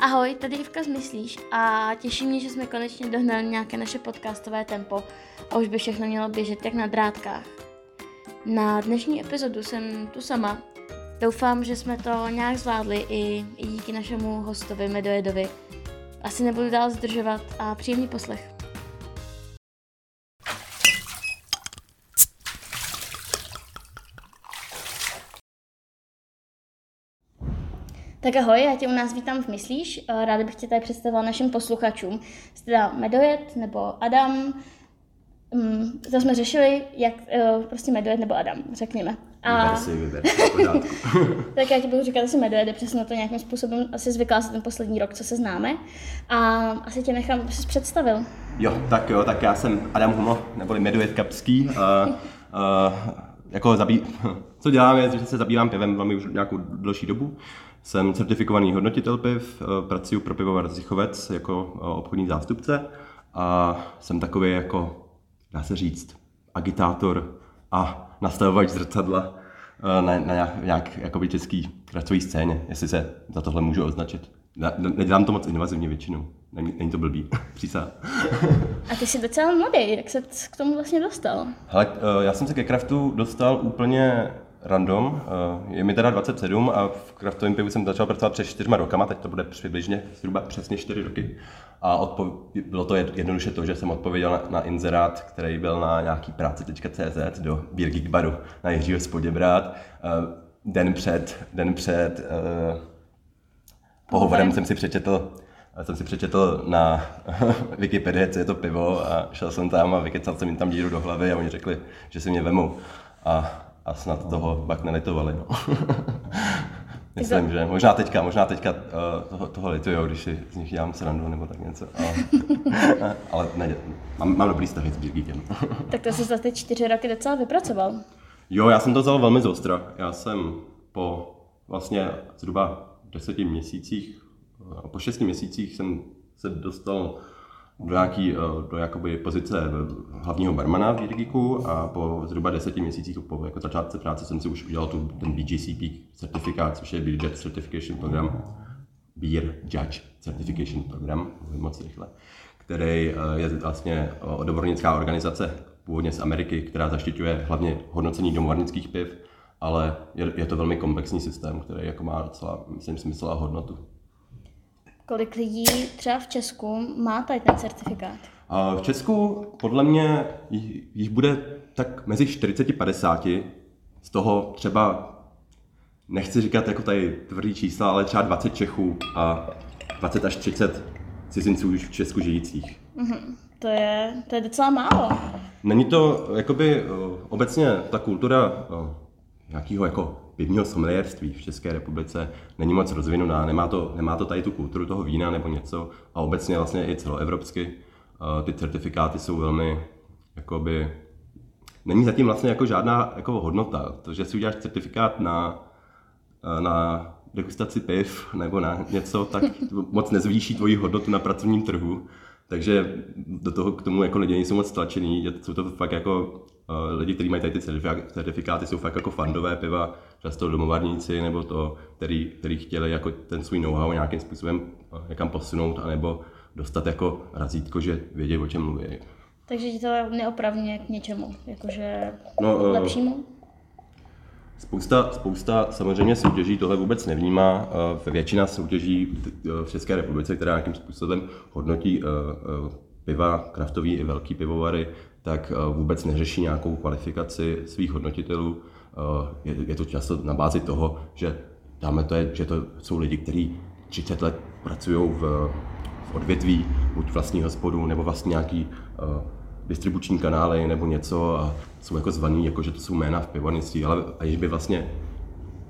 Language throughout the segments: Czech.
Ahoj, tady Ivka Myslíš a těší mě, že jsme konečně dohnali nějaké naše podcastové tempo a už by všechno mělo běžet jak na drátkách. Na dnešní epizodu jsem tu sama. Doufám, že jsme to nějak zvládli i, i díky našemu hostovi Medojedovi. Asi nebudu dál zdržovat a příjemný poslech. Tak ahoj, já tě u nás vítám v Myslíš. Eh, ráda bych tě tady představila našim posluchačům. Jste teda Medojet nebo Adam. Um, to jsme řešili, jak uh, prostě Medojet nebo Adam, řekněme. A... Vyber si, vyber tak já ti budu říkat asi Medojet, přesně to nějakým způsobem asi zvyklá se ten poslední rok, co se známe. A asi tě nechám, aby jsi představil. Jo, tak jo, tak já jsem Adam Humo, neboli Medojet Kapský. Uh, uh, jako zabí... Co dělám je, že se zabývám pivem velmi už nějakou delší dobu. Jsem certifikovaný hodnotitel piv, eh, pracuji pro pivovar Zichovec jako eh, obchodní zástupce a jsem takový jako, dá se říct, agitátor a nastavovač zrcadla eh, na, na nějak, nějak jakoby český kracový scéně, jestli se za tohle můžu označit. Nedělám to moc invazivně většinou. Není, není to blbý, přísah. A ty jsi docela mladý, jak se k tomu vlastně dostal? Hele, já jsem se ke kraftu dostal úplně random. Eh, je mi teda 27 a v kraftovém pivu jsem začal pracovat před čtyřma rokama, teď to bude přibližně zhruba přesně čtyři roky. A odpo- bylo to jednoduše to, že jsem odpověděl na, na inzerát, který byl na nějaký práci.cz do Beer Geek baru na Jiřího Spoděbrát. Eh, den před, den před uh, pohovorem jsem si přečetl jsem si přečetl na Wikipedii, co je to pivo a šel jsem tam a vykecal jsem jim tam díru do hlavy a oni řekli, že si mě vemou. A a snad toho pak nelitovali. No. Myslím, že možná teďka, možná teďka uh, toho, toho litujou, když si z nich dělám srandu nebo tak něco. Ale, ale ne, mám, mám dobrý vztahy s Birgíkem. tak to jsi za ty čtyři roky docela vypracoval. Jo, já jsem to vzal velmi zostra. Já jsem po vlastně zhruba deseti měsících, eh, po šesti měsících jsem se dostal do nějaký, eh, do jakoby pozice hlavního barmana v Jirgiku a po zhruba deseti měsících po jako začátce práce jsem si už udělal tu, ten BGCP certifikát, což je Beer Judge Certification Program, Beer Judge Certification Program, moc rychle, který eh, je vlastně odbornická organizace původně z Ameriky, která zaštiťuje hlavně hodnocení domovarnických piv, ale je, je to velmi komplexní systém, který jako má docela, myslím, smysl a hodnotu. Kolik lidí třeba v Česku má tady ten certifikát? V Česku podle mě jich bude tak mezi 40 a 50, z toho třeba, nechci říkat jako tady tvrdý čísla, ale třeba 20 Čechů a 20 až 30 cizinců už v Česku žijících. Mm-hmm. To je, to je docela málo. Není to, jakoby, obecně ta kultura nějakého jako pivního someliérství v České republice není moc rozvinutá, nemá to, nemá to tady tu kulturu toho vína nebo něco a obecně vlastně i celoevropsky ty certifikáty jsou velmi, jakoby, není zatím vlastně jako žádná jako hodnota. To, že si uděláš certifikát na, na degustaci piv nebo na něco, tak moc nezvýší tvoji hodnotu na pracovním trhu. Takže do toho k tomu jako lidi nejsou moc stlačený, jsou to fakt jako lidi, kteří mají tady ty certifikáty, jsou fakt jako fandové piva, často domovarníci, nebo to, který, který chtěli jako ten svůj know-how nějakým způsobem uh, někam posunout, anebo dostat jako razítko, že vědí, o čem mluví. Takže ti to neopravně k něčemu, jakože no, uh, lepšímu? Spousta, spousta samozřejmě soutěží tohle vůbec nevnímá. Většina soutěží v České republice, která nějakým způsobem hodnotí piva, kraftový i velký pivovary, tak vůbec neřeší nějakou kvalifikaci svých hodnotitelů. Je, to často na bázi toho, že dáme to je, že to jsou lidi, kteří 30 let pracují v, v odvětví, buď vlastní hospodu, nebo vlastně nějaký distribuční kanály nebo něco a jsou jako zvaný, jako že to jsou jména v pivonictví, ale aniž by vlastně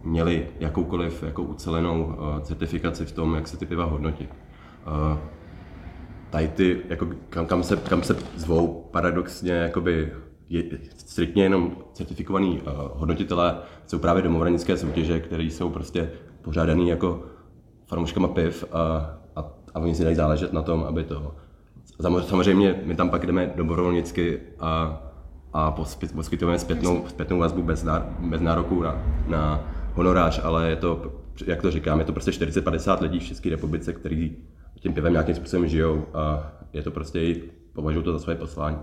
měli jakoukoliv jako ucelenou certifikaci v tom, jak se ty piva hodnotí. Tady ty, jako kam, kam, se, kam se zvou paradoxně jakoby je striktně jenom certifikovaný uh, hodnotitelé, jsou právě domovranické soutěže, které jsou prostě pořádané jako fanouškama piv a, a, a oni si dají záležet na tom, aby to Samozřejmě my tam pak jdeme dobrovolnicky a, a poskytujeme zpětnou, zpětnou vazbu bez, ná, bez nároku na, na honorář, ale je to jak to říkám, je to prostě 40-50 lidí v České republice, kteří tím pivem nějakým způsobem žijou a je to prostě, považují to za své poslání.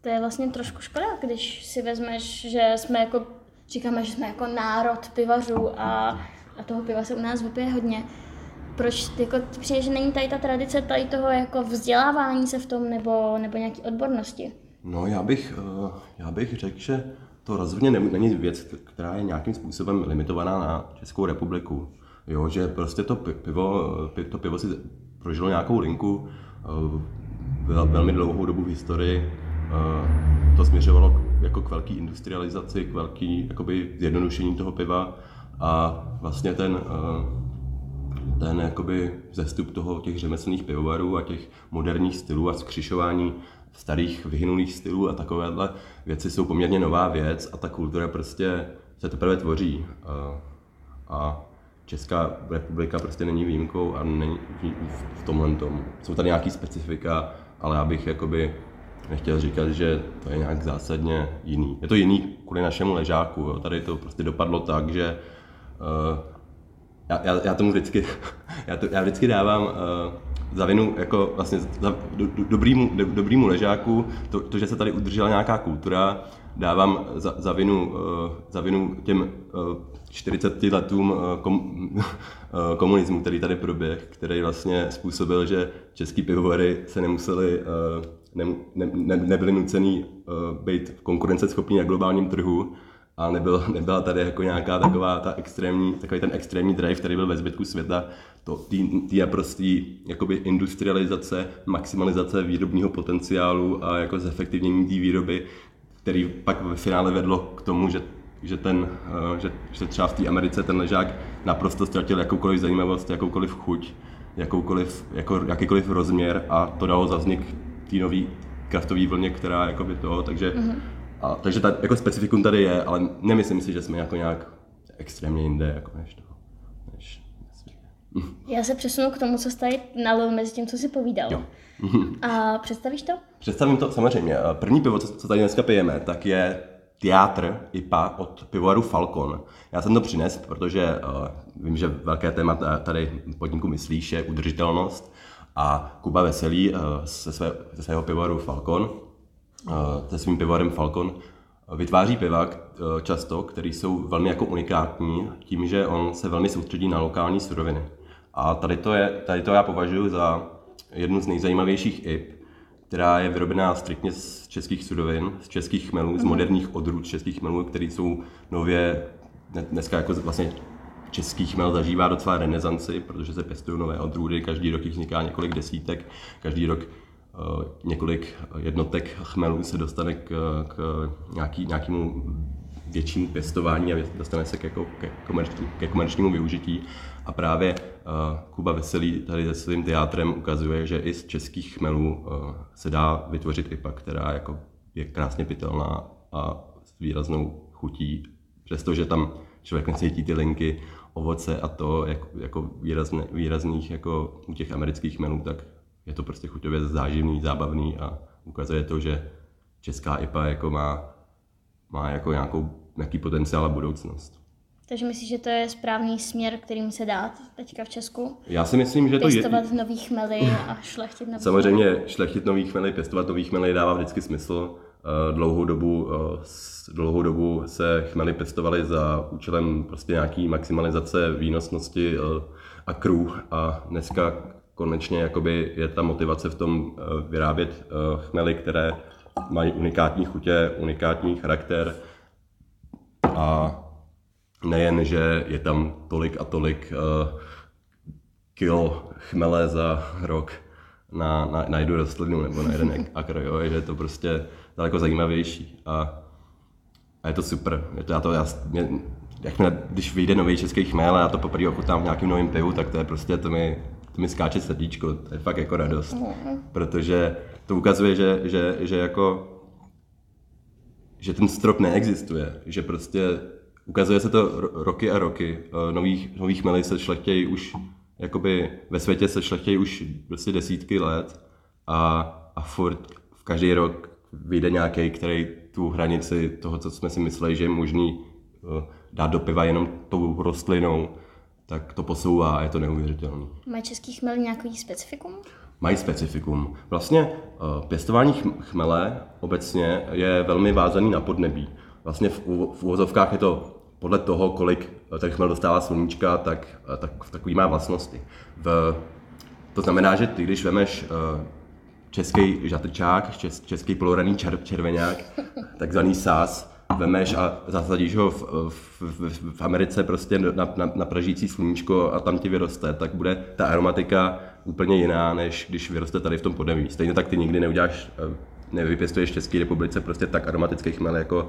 To je vlastně trošku škoda, když si vezmeš, že jsme jako, říkáme, že jsme jako národ pivařů a, a toho piva se u nás vypije hodně. Proč jako, přijde, že není tady ta tradice tady toho jako vzdělávání se v tom nebo, nebo nějaký odbornosti? No já bych, eh, já bych řekl, že to rozhodně není věc, která je nějakým způsobem limitovaná na Českou republiku. Jo, že prostě to pivo, to pivo si prožilo nějakou linku, eh, velmi dlouhou dobu v historii, eh, to směřovalo jako k velké industrializaci, k velký jakoby zjednodušení toho piva a vlastně ten, ten jakoby zestup toho těch řemeslných pivovarů a těch moderních stylů a skřišování starých vyhynulých stylů a takovéhle věci jsou poměrně nová věc a ta kultura prostě se teprve tvoří. A Česká republika prostě není výjimkou a není v tomhle tom. Jsou tady nějaký specifika, ale já bych jakoby nechtěl říkat, že to je nějak zásadně jiný. Je to jiný kvůli našemu ležáku. Jo. Tady to prostě dopadlo tak, že uh, já, já, já tomu vždycky, já, to, já vždycky dávám uh, za vinu jako vlastně za, do, do, dobrýmu, do, dobrýmu ležáku, to, to, že se tady udržela nějaká kultura, dávám za, za, vinu, uh, za vinu těm uh, 40 letům uh, kom, uh, komunismu, který tady proběh, který vlastně způsobil, že český pivovary se nemuseli, uh, ne, ne, ne, nebyli nucený být konkurenceschopní na globálním trhu, a nebyl, nebyla tady jako nějaká taková ta extrémní, takový ten extrémní drive, který byl ve zbytku světa, to, tý, prostý jakoby industrializace, maximalizace výrobního potenciálu a jako zefektivnění té výroby, který pak ve finále vedlo k tomu, že že, ten, eh, že, že třeba v té Americe ten ležák naprosto ztratil jakoukoliv zajímavost, jakoukoliv chuť, jakoukoliv, jako, jakýkoliv rozměr a to dalo za vznik té nové kraftové vlně, která jakoby to, takže mm-hmm a, takže ta, jako specifikum tady je, ale nemyslím si, že jsme jako nějak extrémně jinde, jako než to. Než, Já se přesunu k tomu, co jsi tady nalil mezi tím, co jsi povídal. Jo. A představíš to? Představím to, samozřejmě. První pivo, co, co tady dneska pijeme, tak je Teatr IPA od pivovaru Falcon. Já jsem to přines, protože uh, vím, že velké téma tady podniku myslíš je udržitelnost a Kuba Veselý uh, ze, své, ze svého pivovaru Falcon se svým pivovarem Falcon vytváří piva často, které jsou velmi jako unikátní tím, že on se velmi soustředí na lokální suroviny. A tady to, je, tady to já považuji za jednu z nejzajímavějších IP, která je vyrobená striktně z českých surovin, z českých chmelů, z mhm. moderních odrůd českých chmelů, které jsou nově dneska jako vlastně český chmel zažívá docela renesanci, protože se pěstují nové odrůdy, každý rok jich vzniká několik desítek, každý rok Eh, několik jednotek chmelů se dostane k, k nějaký, nějakému většímu pěstování a dostane se ke, ke, komerční, ke komerčnímu využití. A právě Kuba Veselý tady se svým teátrem ukazuje, že i z českých chmelů uh, se dá vytvořit IPA, která jako je krásně pitelná a s výraznou chutí, přestože tam člověk necítí ty linky, ovoce a to jako, jako výrazné, výrazných jako u těch amerických chmelů, tak je to prostě chuťově záživný, zábavný a ukazuje to, že česká IPA jako má, má jako nějakou, nějaký potenciál a budoucnost. Takže myslíš, že to je správný směr, kterým se dát teďka v Česku? Já si myslím, že to je... Pěstovat nový chmely a šlechtit nový Samozřejmě chmely. šlechtit nový chmely, pěstovat nový chmely dává vždycky smysl. Eh, dlouhou dobu, eh, dlouhou dobu se chmely pěstovaly za účelem prostě nějaký maximalizace výnosnosti eh, a krů a dneska konečně jakoby je ta motivace v tom vyrábět chmely, které mají unikátní chutě, unikátní charakter a nejen, že je tam tolik a tolik uh, kilo chmele za rok na, na, na jednu rostlinu nebo na jeden akr, jo, že je to prostě daleko zajímavější a, a je to super. Je to, já to, já, mě, jakmile, když vyjde nový český chmel a já to poprvé ochutnám v nějakém novém pivu, tak to je prostě, to mi, to mi skáče srdíčko, to je fakt jako radost. Mm. Protože to ukazuje, že, že, že jako že ten strop neexistuje, že prostě ukazuje se to roky a roky. Eh, nových, nových chmelí se šlechtějí už, jakoby ve světě se šlechtějí už prostě desítky let a, a furt v každý rok vyjde nějaký, který tu hranici toho, co jsme si mysleli, že je možný eh, dát do piva jenom tou rostlinou, tak to posouvá a je to neuvěřitelné. Mají český chmel nějaký specifikum? Mají specifikum. Vlastně uh, pěstování chmele obecně je velmi vázaný na podnebí. Vlastně v, v uvozovkách je to podle toho, kolik ten chmel dostává sluníčka, tak, tak takový má vlastnosti. V, to znamená, že ty, když vemeš uh, český žatrčák, čes, český poloraný čer, červeňák, takzvaný sás, vemeš a zasadíš ho v, v, v, v Americe prostě na, na, na pražící sluníčko a tam ti vyroste, tak bude ta aromatika úplně jiná, než když vyroste tady v tom podnebí. Stejně tak ty nikdy neuděláš, eh, nevypěstuješ v České republice prostě tak aromatický chmel jako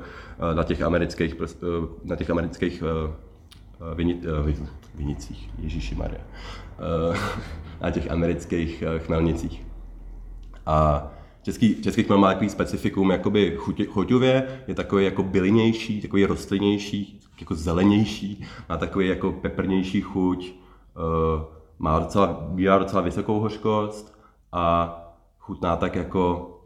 eh, na těch amerických, eh, na těch amerických vinit, vinicích, Ježíši Maria, na těch amerických chmelnicích. A Český, český chmel má takový specifikum, jakoby chuťově, je takový jako bylinější, takový rostlinnější, jako zelenější, má takový jako peprnější chuť, má docela, bývá docela vysokou hořkost a chutná tak jako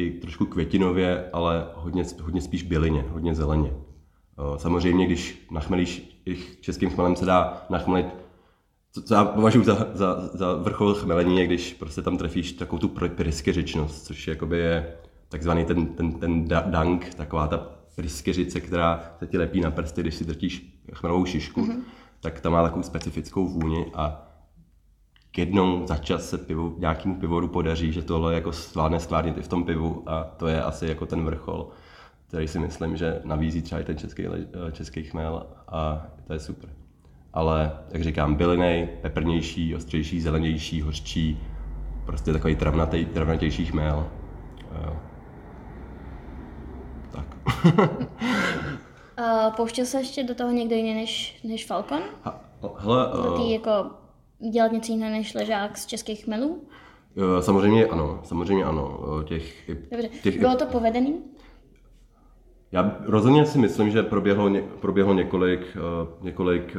i trošku květinově, ale hodně, hodně spíš bylině, hodně zeleně. Uh, samozřejmě, když nachmelíš, i českým chmelem se dá nachmelit co, co já považuji za, za, za vrchol chmelení, je když prostě tam trefíš takovou tu pryskyřičnost, což jakoby je takzvaný ten, ten, ten dank, taková ta pryskyřice, která se ti lepí na prsty, když si drtíš chmelovou šišku, mm-hmm. tak ta má takovou specifickou vůni a jednou za čas se pivu, nějakému pivoru podaří, že tohle jako zvládne skládnit i v tom pivu a to je asi jako ten vrchol, který si myslím, že navízí třeba i ten český, český chmel a to je super ale, jak říkám, bylinej, peprnější, ostřejší, zelenější, hořčí, prostě takový travnatý, travnatější chmel. Jo. Tak. uh, pouštěl se ještě do toho někdo jiný než, než Falcon? Ha, hele, do jako dělat něco jiného než ležák z českých chmelů? Samozřejmě ano, samozřejmě ano. Těch, Dobře, těch, bylo to povedený? Já rozhodně si myslím, že proběhlo, ně, proběhlo několik, uh, několik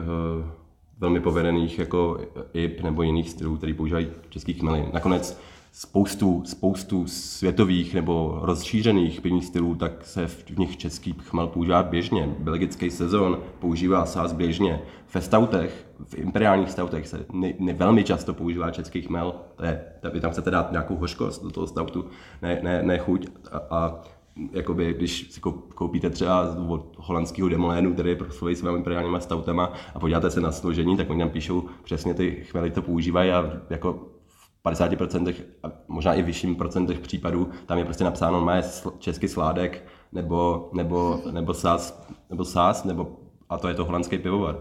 velmi povedených jako IP nebo jiných stylů, který používají český chmely. Nakonec spoustu, spoustu světových nebo rozšířených pivních stylů, tak se v nich český chmel používá běžně. Belgický sezon používá sás běžně. Ve stautech, v imperiálních stautech se ne, ne, velmi často používá český chmel. To je, vy tam chcete dát nějakou hořkost do toho stautu, ne, ne, ne chuť. A, a jakoby, když si koupíte třeba od holandského demolénu, který je proslovený svými imperiálníma stautama a podíváte se na složení, tak oni tam píšou přesně ty chmely to používají a jako v 50% a možná i vyšším procentech případů tam je prostě napsáno, má český sládek nebo, nebo, nebo, sás, nebo sás, nebo, a to je to holandský pivovar.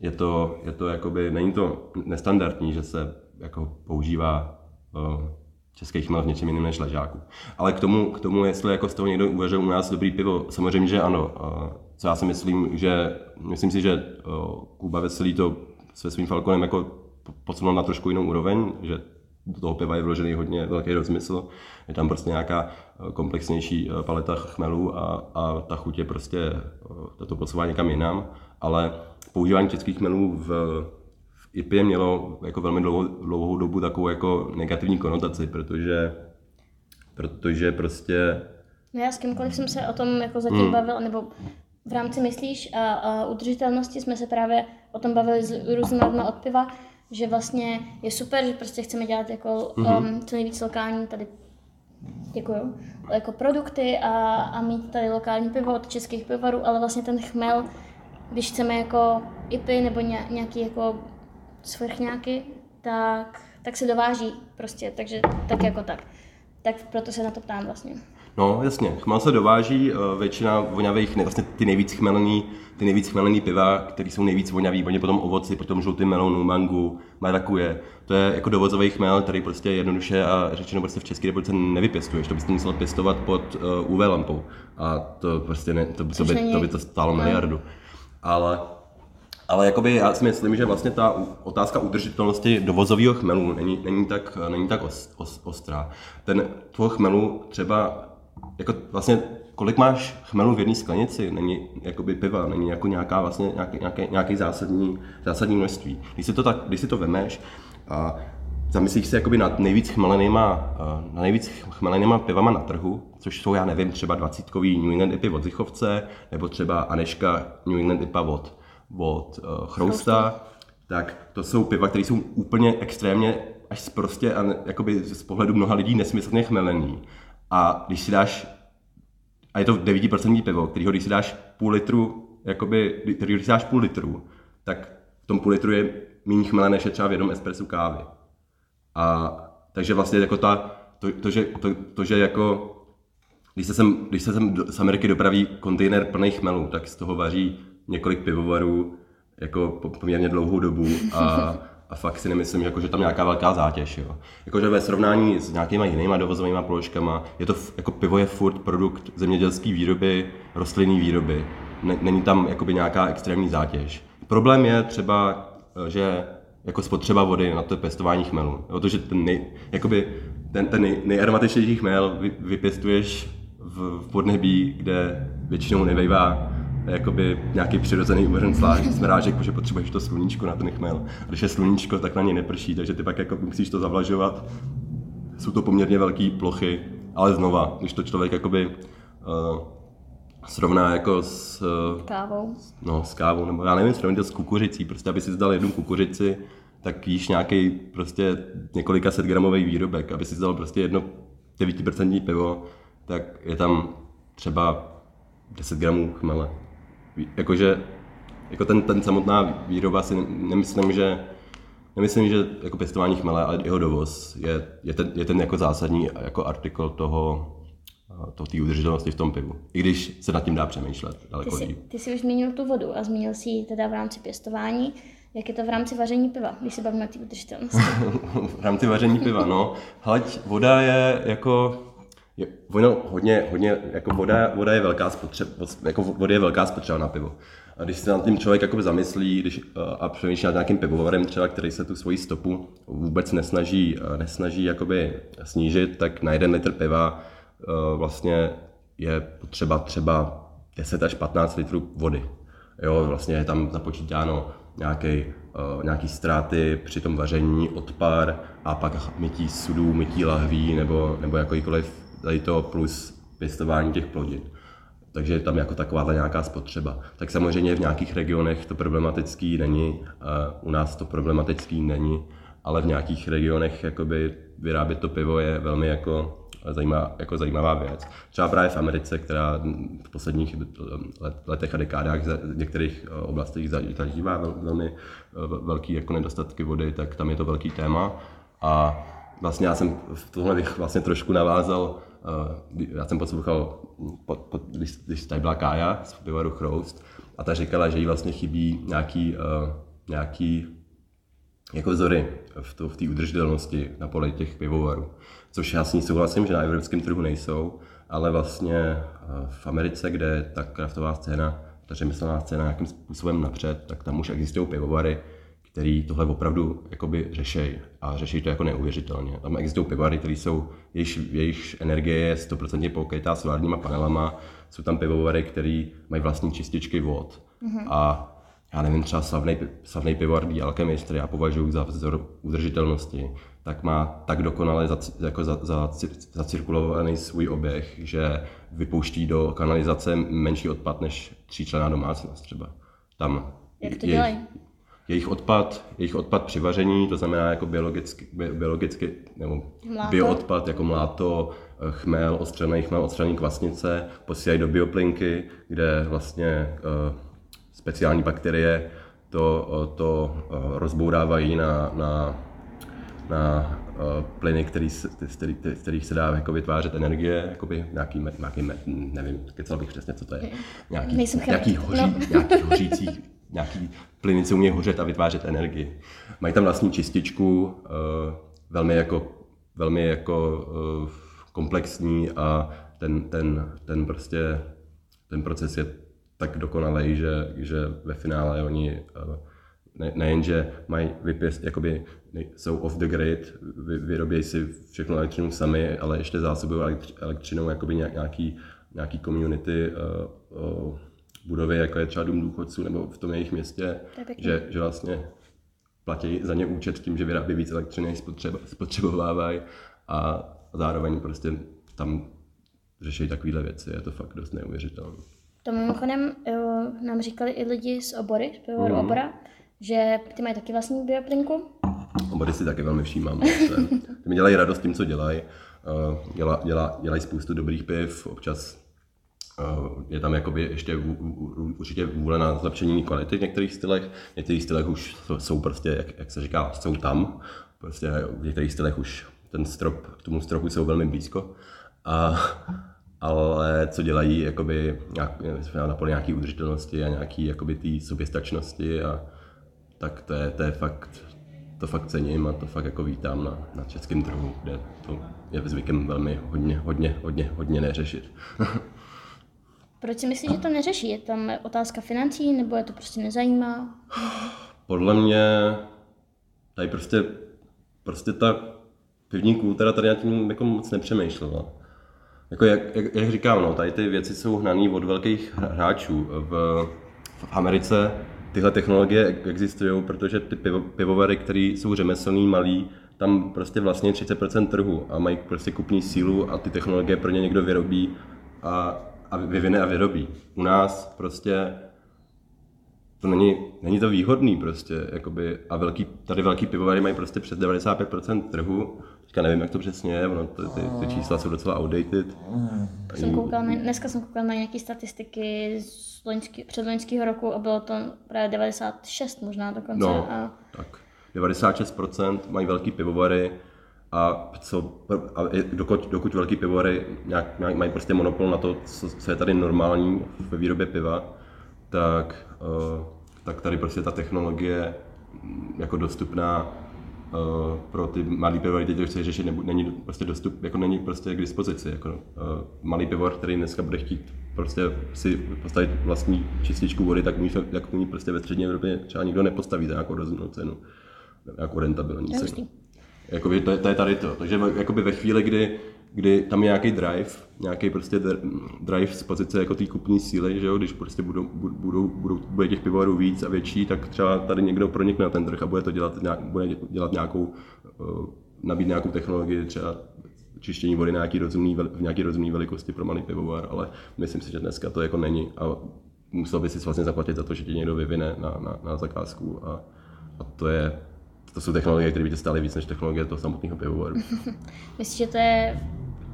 Je to, je to jakoby, není to nestandardní, že se jako používá českých chmel v něčem jiném než ležáku. Ale k tomu, k tomu, jestli jako z toho někdo uvažuje u nás dobrý pivo, samozřejmě, že ano. Co já si myslím, že myslím si, že Kuba Veselý to se svým Falconem jako posunul na trošku jinou úroveň, že do toho piva je vložený hodně velký rozmysl. Je tam prostě nějaká komplexnější paleta chmelů a, a ta chuť je prostě, to posouvá někam jinam, ale používání českých chmelů v IPA mělo jako velmi dlouhou, dlouhou dobu takovou jako negativní konotaci, protože, protože prostě... No já s kýmkoliv jsem se o tom jako zatím hmm. bavil, nebo v rámci myslíš a, a udržitelnosti jsme se právě o tom bavili s různými lidmi od piva, že vlastně je super, že prostě chceme dělat jako mm-hmm. um, co nejvíc lokální tady děkuju, jako produkty a, a mít tady lokální pivo od českých pivovarů, ale vlastně ten chmel, když chceme jako IPy nebo nějaký jako svrchňáky, tak, tak se dováží prostě, takže tak jako tak. Tak proto se na to ptám vlastně. No, jasně. Chmel se dováží, eh, většina voňavých, vlastně ty nejvíc chmelený, ty nejvíc chmelený piva, které jsou nejvíc vonavý, oni potom ovoci, potom žlutý melonu, mangu, marakuje. To je jako dovozový chmel, který prostě jednoduše a řečeno prostě v České republice nevypěstuješ. To byste musel pěstovat pod eh, UV lampou. A to prostě ne, to, by, to, by, to by to stálo miliardu. Ale ale jakoby já si myslím, že vlastně ta otázka udržitelnosti dovozového chmelu není, není tak, není tak os, os, ostrá. Ten tvoj chmelu třeba, jako vlastně kolik máš chmelu v jedné sklenici, není jakoby piva, není jako nějaká vlastně nějaký, nějaký, nějaký zásadní, zásadní množství. Když si to, tak, když si to vemeš a zamyslíš se jakoby nad nejvíc chmelenýma, na nejvíc chmelenýma pivama na trhu, což jsou, já nevím, třeba dvacítkový New England IPy od Zichovce, nebo třeba Aneška New England IPA od od uh, Chrousta, tak to jsou piva, které jsou úplně extrémně až prostě a jakoby z pohledu mnoha lidí nesmyslně chmelený. A když si dáš, a je to 9% pivo, kterýho když si dáš půl litru, jakoby, který když si dáš půl litru, tak v tom půl litru je méně chmele, než je třeba v jednom espressu kávy. A takže vlastně jako ta, to, to, že, to, to, že jako když se sem, když se sem z Ameriky dopraví kontejner plný chmelů, tak z toho vaří několik pivovarů jako poměrně dlouhou dobu a, a fakt si nemyslím, jako, že tam nějaká velká zátěž. Jo. Jakože ve srovnání s nějakýma jinýma dovozovými položkami, je to, jako pivo je furt produkt zemědělské výroby, rostlinné výroby. Není tam jakoby nějaká extrémní zátěž. Problém je třeba, že jako spotřeba vody na to pěstování chmelu. Protože ten, nej, jakoby, ten, ten nej, chmel vy, vypěstuješ v, v podnebí, kde většinou nevejvá jakoby nějaký přirozený uvařen smrážek, protože potřebuješ to sluníčko na ten chmel. A když je sluníčko, tak na něj neprší, takže ty pak jako musíš to zavlažovat. Jsou to poměrně velké plochy, ale znova, když to člověk jakoby uh, srovná jako s uh, kávou. No, s kávou, nebo já nevím, srovnat to s kukuřicí, prostě aby si zdal jednu kukuřici, tak jíš nějaký prostě několika set gramový výrobek, aby si zdal prostě jedno 9% pivo, tak je tam třeba 10 gramů chmele. Jakože jako ten, ten samotná výroba si nemyslím, že Nemyslím, že jako pěstování chmele a jeho dovoz je, je, ten, je ten jako zásadní jako artikl toho, to té udržitelnosti v tom pivu. I když se nad tím dá přemýšlet daleko ty jsi, ty jsi už zmínil tu vodu a zmínil si ji teda v rámci pěstování. Jak je to v rámci vaření piva, když se bavíme o té udržitelnosti? v rámci vaření piva, no. Hleď, voda je jako je, ono hodně, hodně, jako voda, voda je velká spotřeba, jako voda je velká spotřeba na pivo. A když se nad tím člověk jakoby zamyslí když, a přemýšlí nad nějakým pivovarem třeba, který se tu svoji stopu vůbec nesnaží, nesnaží jakoby snížit, tak na jeden litr piva vlastně je potřeba třeba 10 až 15 litrů vody. Jo, vlastně je tam započítáno nějaký, nějaký ztráty při tom vaření, odpar a pak mytí sudů, mytí lahví nebo, nebo jakýkoliv tady to plus pěstování těch plodin. Takže je tam jako taková nějaká spotřeba. Tak samozřejmě v nějakých regionech to problematický není, u nás to problematický není, ale v nějakých regionech jakoby vyrábět to pivo je velmi jako zajímavá, jako zajímavá věc. Třeba právě v Americe, která v posledních letech a dekádách v některých oblastech zažívá velmi velký jako nedostatky vody, tak tam je to velký téma. A vlastně já jsem v tohle bych vlastně trošku navázal já jsem poslouchal, když, když tady byla Kája z pivovaru Chroust a ta říkala, že jí vlastně chybí nějaký, uh, nějaký jako vzory v, to, v té udržitelnosti na poli těch pivovarů. Což já s ní souhlasím, že na evropském trhu nejsou, ale vlastně uh, v Americe, kde ta kraftová scéna, ta řemeslná scéna nějakým způsobem napřed, tak tam už existují pivovary, který tohle opravdu jakoby řešejí a řeší to jako neuvěřitelně. Tam existují pivovary, které jsou, jejich, jejich energie je 100% pokrytá solárníma panelama, jsou tam pivovary, které mají vlastní čističky vod. Mm-hmm. A já nevím, třeba slavný, slavný pivovar The Alchemist, který já považuji za vzor udržitelnosti, tak má tak dokonale za, jako za, za, zacirkulovaný svůj oběh, že vypouští do kanalizace menší odpad než tříčlená domácnost třeba. Tam Jak to dělají? Jejich odpad, jejich odpad při vaření, to znamená jako biologicky, biologicky nebo mláto. bioodpad, jako mláto, eh, chmel, ostřelený chmel, ostřelený kvasnice, posílají do bioplinky, kde vlastně uh, speciální bakterie to, uh, to uh, rozbourávají na, na, na uh, plyny, který, který, kterých se dá jako vytvářet energie, jakoby nějaký, nějaký nevím, kecal bych přesně, co to je. Nějaký, nějaký, hoří, no. nějaký hořící nějaký plyny, co umějí hořet a vytvářet energii. Mají tam vlastní čističku, eh, velmi jako, velmi jako eh, komplexní a ten, ten, ten prostě, ten proces je tak dokonalý, že, že ve finále oni eh, ne, nejenže mají vypěst, jakoby jsou off the grid, vy, vyrobějí si všechno elektřinu sami, ale ještě zásobují elektřinou jakoby nějaký, nějaký community uh, uh, budovy, jako je třeba dům důchodců nebo v tom jejich městě, že, že vlastně platí za ně účet tím, že vyrábí víc elektřiny, než spotřeba, spotřebovávají a zároveň prostě tam řeší takovéhle věci. Je to fakt dost neuvěřitelné. To mimochodem nám říkali i lidi z obory, z pivovaru mm. obora, že ty mají taky vlastní bioplinku. Obory si taky velmi všímám. Ty mi dělají radost tím, co dělají. Uh, děla, děla, dělají spoustu dobrých piv, občas je tam jakoby ještě určitě vůle na zlepšení kvality v některých stylech. V některých stylech už jsou prostě, jak, jak se říká, jsou tam. Prostě v některých stylech už ten strop, k tomu stropu jsou velmi blízko. A, ale co dělají jakoby nějak, na poli nějaký udržitelnosti a nějaký jakoby té soběstačnosti a tak to je, to je fakt, to fakt cením a to fakt jako vítám na, na českém trhu, kde to je zvykem velmi hodně, hodně, hodně, hodně neřešit. Proč si myslíš, že to neřeší? Je tam otázka financí nebo je to prostě nezajímá? Podle mě tady prostě, prostě ta pivní kultura tady na tím jako moc nepřemýšlela. Jako jak, jak, jak říkám, no, tady ty věci jsou hnané od velkých hráčů. V, v Americe tyhle technologie existují, protože ty pivo, pivovary, které jsou řemeslný, malý, tam prostě vlastně 30% trhu a mají prostě kupní sílu a ty technologie pro ně někdo vyrobí a, a vyvine a vyrobí. U nás prostě to není, není to výhodný prostě, jakoby, a velký, tady velký pivovary mají prostě přes 95% trhu, teďka nevím, jak to přesně je, ono, ty, ty, ty čísla jsou docela outdated. Jsem koukal, dneska jsem koukal na nějaké statistiky z loňský, před loňského roku a bylo to právě 96 možná dokonce. No, a... tak. 96% mají velký pivovary, a, co, a dokud, dokud velký pivovary nějak, nějak mají prostě monopol na to, co, co je tady normální ve výrobě piva, tak, uh, tak tady prostě ta technologie mm, jako dostupná uh, pro ty malý pivovary, teď to chce řešit, nebu, není prostě dostup, jako není prostě k dispozici. Jako, uh, malý pivovar, který dneska bude chtít prostě si postavit vlastní čističku vody, tak umí, jak umí prostě ve střední Evropě třeba nikdo nepostaví za nějakou rozumnou cenu, nějakou rentabilní cenu. Jakoby to, to je tady to. Takže jakoby ve chvíli, kdy, kdy tam je nějaký drive, nějaký prostě drive z pozice jako té kupní síly, že jo, když prostě budou, budou, budou, bude těch pivovarů víc a větší, tak třeba tady někdo pronikne na ten trh a bude to dělat, nějak, bude dělat nějakou, uh, nabít nějakou technologii, třeba čištění vody nějaký rozumný, v nějaký rozumný velikosti pro malý pivovar, ale myslím si, že dneska to jako není a musel by si vlastně zaplatit za to, že ti někdo vyvine na, na, na zakázku a, a to je to jsou technologie, které by tě stály víc než technologie toho samotného pivovaru. Myslíš, že to je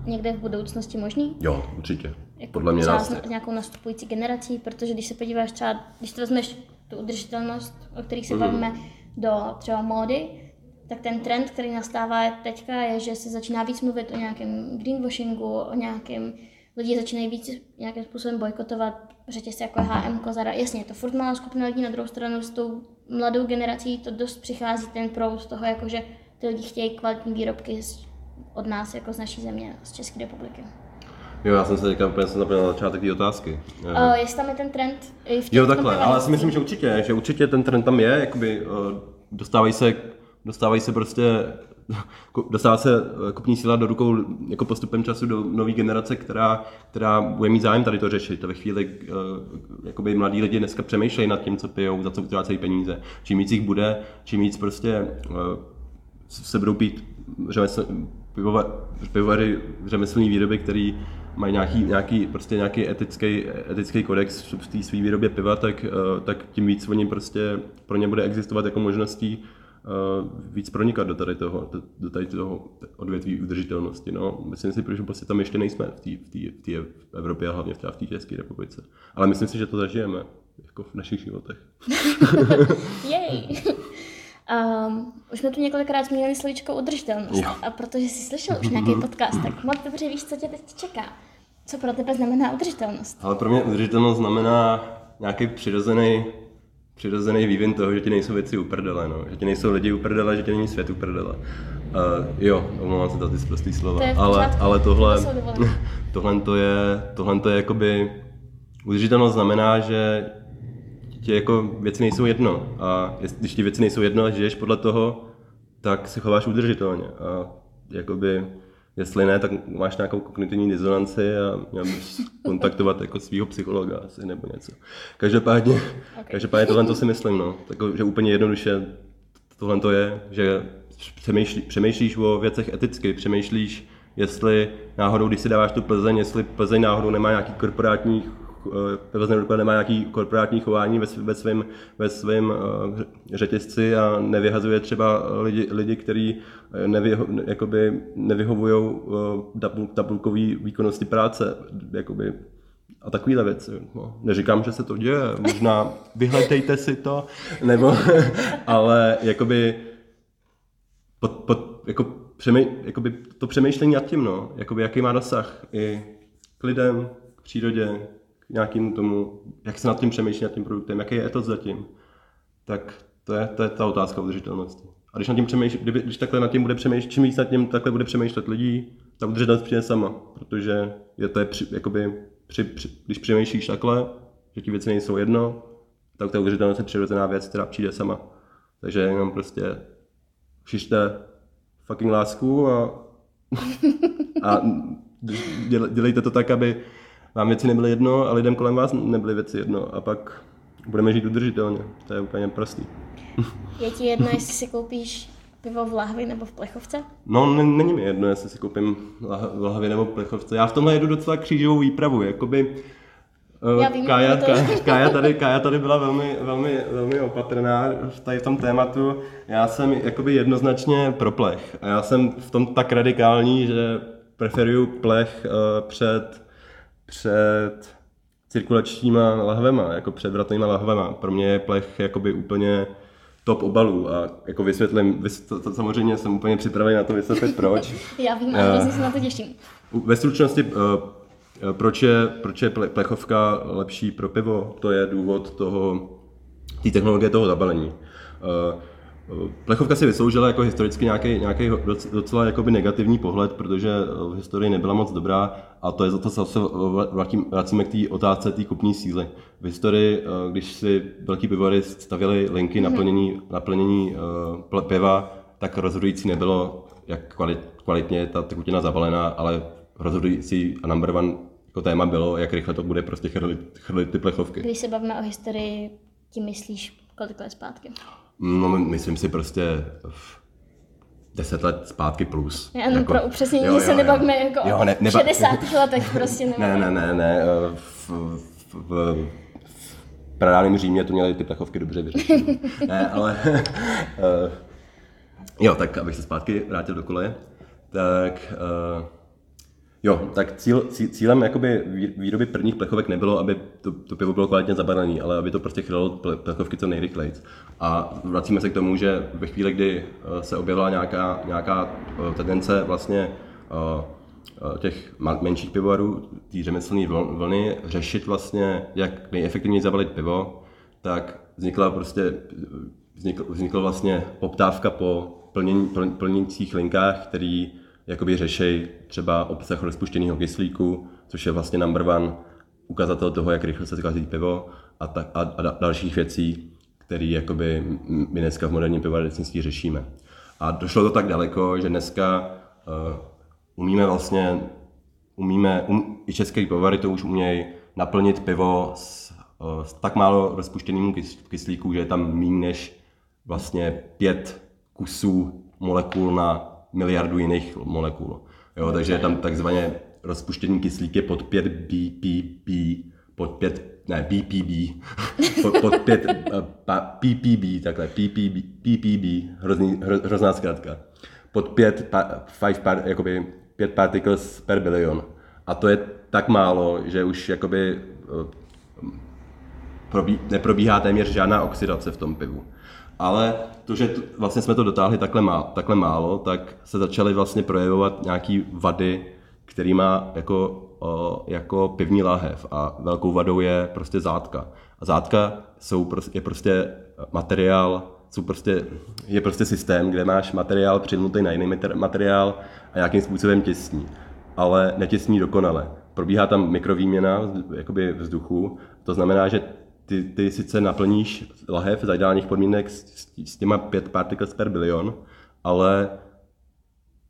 někde v budoucnosti možný? Jo, určitě. Jako Podle mě nás... Nějakou nastupující generací, protože když se podíváš třeba, když to vezmeš tu udržitelnost, o kterých se mm. bavíme, do třeba módy, tak ten trend, který nastává teďka, je, že se začíná víc mluvit o nějakém greenwashingu, o nějakém lidi začínají víc nějakým způsobem bojkotovat řetězce jako H&M, Kozara. Jasně, to furt malá skupina lidí, na druhou stranu s tou mladou generací to dost přichází ten proud toho, jako že ty lidi chtějí kvalitní výrobky od nás, jako z naší země, z České republiky. Jo, já jsem se teďka úplně jsem na začátek té otázky. Uh, jestli tam je ten trend i v Jo, takhle, ale já si myslím, že určitě, že určitě ten trend tam je, jakoby uh, dostávají se, dostávají se prostě dostává se eh, kupní síla do rukou jako postupem času do nové generace, která, která bude mít zájem tady to řešit. A ve chvíli, uh, jakoby mladí lidi dneska přemýšlejí nad tím, co pijou, za co utrácejí peníze. Čím víc jich bude, čím víc prostě uh, se budou pít řemesl, pivovary, řemeslní výroby, které mají nějaký, nějaký, prostě nějaký etický, etický kodex v té své výrobě piva, tak, tak tím víc oni prostě pro ně bude existovat jako možností víc pronikat do tady toho, do tady toho odvětví udržitelnosti. No. Myslím si, že prostě tam ještě nejsme v té v v Evropě a hlavně v té České republice. Ale myslím si, že to zažijeme jako v našich životech. Jej! Um, už jsme tu několikrát zmínili slovíčko udržitelnost. Jo. A protože jsi slyšel už nějaký podcast, tak moc dobře víš, co tě teď čeká. Co pro tebe znamená udržitelnost? Ale pro mě udržitelnost znamená nějaký přirozený přirozený vývin toho, že ti nejsou věci uprdele, no. že ti nejsou lidi uprdele, že ti není svět uprdele. Uh, jo, omlouvám se za ty prostý slova, to ale, ale tohle, tohle, to je, tohle to je jakoby, udržitelnost znamená, že ti jako věci nejsou jedno a když ti věci nejsou jedno a žiješ podle toho, tak se chováš udržitelně a jakoby Jestli ne, tak máš nějakou kognitivní disonanci a měl bys kontaktovat jako svého psychologa asi nebo něco. Každopádně, okay. každopádně tohle to si myslím, no. Tak, že úplně jednoduše tohle to je, že přemýšlí, přemýšlíš o věcech eticky, přemýšlíš, jestli náhodou, když si dáváš tu Plzeň, jestli Plzeň náhodou nemá nějaký korporátní pivo z nedorukovače nemá nějaký korporátní chování ve, ve svém ve svým, řetězci a nevyhazuje třeba lidi, lidi kteří nevyho, jakoby nevyhovují tabulkové výkonnosti práce. Jakoby a takovýhle věci. No. Neříkám, že se to děje, možná vyhledejte si to, nebo, ale jakoby pod, pod, jako přemý, jakoby to přemýšlení nad tím, no, jakoby jaký má dosah i k lidem, k přírodě, nějakému tomu, jak se nad tím přemýšlí, nad tím produktem, jaký je etos zatím, tak to je, to je ta otázka udržitelnosti. A když nad tím přemýšlí, kdyby, když takhle nad tím bude přemýšlet, čím víc nad tím takhle bude přemýšlet lidí, ta udržitelnost přijde sama, protože je to je při, jakoby při, při, když přemýšlíš takhle, že ti věci nejsou jedno, tak ta udržitelnost je přirozená věc, která přijde sama. Takže jenom prostě šište fucking lásku a, a dělejte to tak, aby vám věci nebyly jedno a lidem kolem vás nebyly věci jedno a pak budeme žít udržitelně. To je úplně prostý. Je ti jedno, jestli si koupíš pivo v lahvi nebo v plechovce? No, není mi jedno, jestli si koupím v lahvi nebo v plechovce. Já v tomhle jedu docela křížovou výpravu, jakoby Uh, Já vím, Kája, to... Kája, tady, Kája tady byla velmi, velmi, velmi opatrná v, tady v tom tématu. Já jsem jakoby jednoznačně pro plech. A já jsem v tom tak radikální, že preferuju plech uh, před, před cirkulačníma lahvema, jako před vratnýma lahvema. Pro mě je plech jakoby úplně top obalů a jako vysvětlím, to, to, samozřejmě jsem úplně připravený na to vysvětlit proč. Já vím, ale uh, se na to těším. Ve stručnosti, uh, proč je, proč je plechovka lepší pro pivo? To je důvod toho, té technologie toho zabalení. Uh, Plechovka si vysloužila jako historicky nějaký, nějaký docela jakoby negativní pohled, protože v historii nebyla moc dobrá a to je za to zase vracíme k té otázce té kupní síly. V historii, eh, když si velký pivovary stavěli linky naplnění, naplnění uh, piva, tak rozhodující nebylo, jak kvalit, kvalitně ta tekutina zabalená, ale rozhodující a number one jako téma bylo, jak rychle to bude prostě chrlit, chrlit ty plechovky. Když se bavíme o historii, ti myslíš kolik let zpátky? No, myslím si prostě v deset let zpátky plus. Já jako, pro upřesnění jo, jo, se nebavíme jako jo, ne, neba... 60 letech prostě. Ne, ne, ne, ne. Eh, v, v, v, v pradávném Římě to měli ty plechovky dobře vyřešené. ne, ale... uh, jo, tak abych se zpátky vrátil do koleje. Tak... Uh, Jo, tak cíl, cílem jakoby výroby prvních plechovek nebylo, aby to, to pivo bylo kvalitně zabalené, ale aby to prostě chtělo plechovky co nejrychleji. A vracíme se k tomu, že ve chvíli, kdy eh, se objevila nějaká, nějaká eh, tendence vlastně eh, těch menších pivovarů, té řemeslné vlny, řešit vlastně, jak nejefektivněji zabalit pivo, tak vznikla prostě, vznikl, vznikla vlastně poptávka po plnění, plnících linkách, který jakoby řešej třeba obsah rozpuštěného kyslíku, což je vlastně number one ukazatel toho, jak rychle se kazí pivo a, ta, a, a dalších věcí, které jakoby my dneska v moderním pivovarnictví řešíme. A došlo to tak daleko, že dneska uh, umíme vlastně, umíme, um, i české pivovary to už umějí naplnit pivo s, uh, s tak málo rozpuštěným kyslíku, že je tam méně než vlastně pět kusů molekul na miliardu jiných molekul. Jo, takže je tam takzvaně rozpuštění kyslíky pod 5 BPP, pod 5, ne, BPB, pod, pod 5 uh, PPB, takhle, PPB, PPB, hrozný, hro, hrozná zkrátka. Pod 5, 5, par, jakoby 5 particles per billion. A to je tak málo, že už jakoby uh, probí, neprobíhá téměř žádná oxidace v tom pivu ale to, že vlastně jsme to dotáhli takhle, má, takhle málo, tak se začaly vlastně projevovat nějaký vady, který má jako, jako pivní láhev a velkou vadou je prostě zátka. A zátka jsou, je prostě materiál, jsou prostě, je prostě systém, kde máš materiál přinutý na jiný materiál a nějakým způsobem těsní, ale netěsní dokonale. Probíhá tam mikrovýměna jakoby vzduchu, to znamená, že ty, ty sice naplníš lahev za ideálních podmínek s, s těma 5 particles per bilion, ale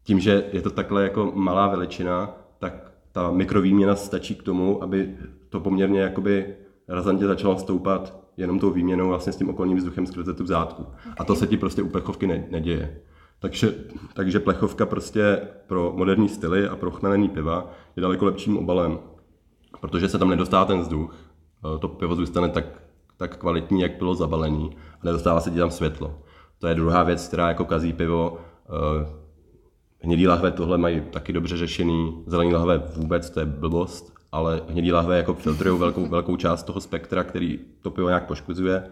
tím, že je to takhle jako malá veličina, tak ta mikrovýměna stačí k tomu, aby to poměrně jakoby razantně začalo stoupat jenom tou výměnou vlastně s tím okolním vzduchem skrze tu zátku. Okay. A to se ti prostě u plechovky ne, neděje. Takže, takže plechovka prostě pro moderní styly a pro chmelený piva je daleko lepším obalem, protože se tam nedostává ten vzduch, to pivo zůstane tak, tak kvalitní, jak bylo zabalený a nedostává se ti tam světlo. To je druhá věc, která jako kazí pivo. Eh, hnědý lahve tohle mají taky dobře řešený, zelený lahve vůbec, to je blbost, ale hnědý lahve jako filtrují velkou, velkou část toho spektra, který to pivo nějak poškozuje,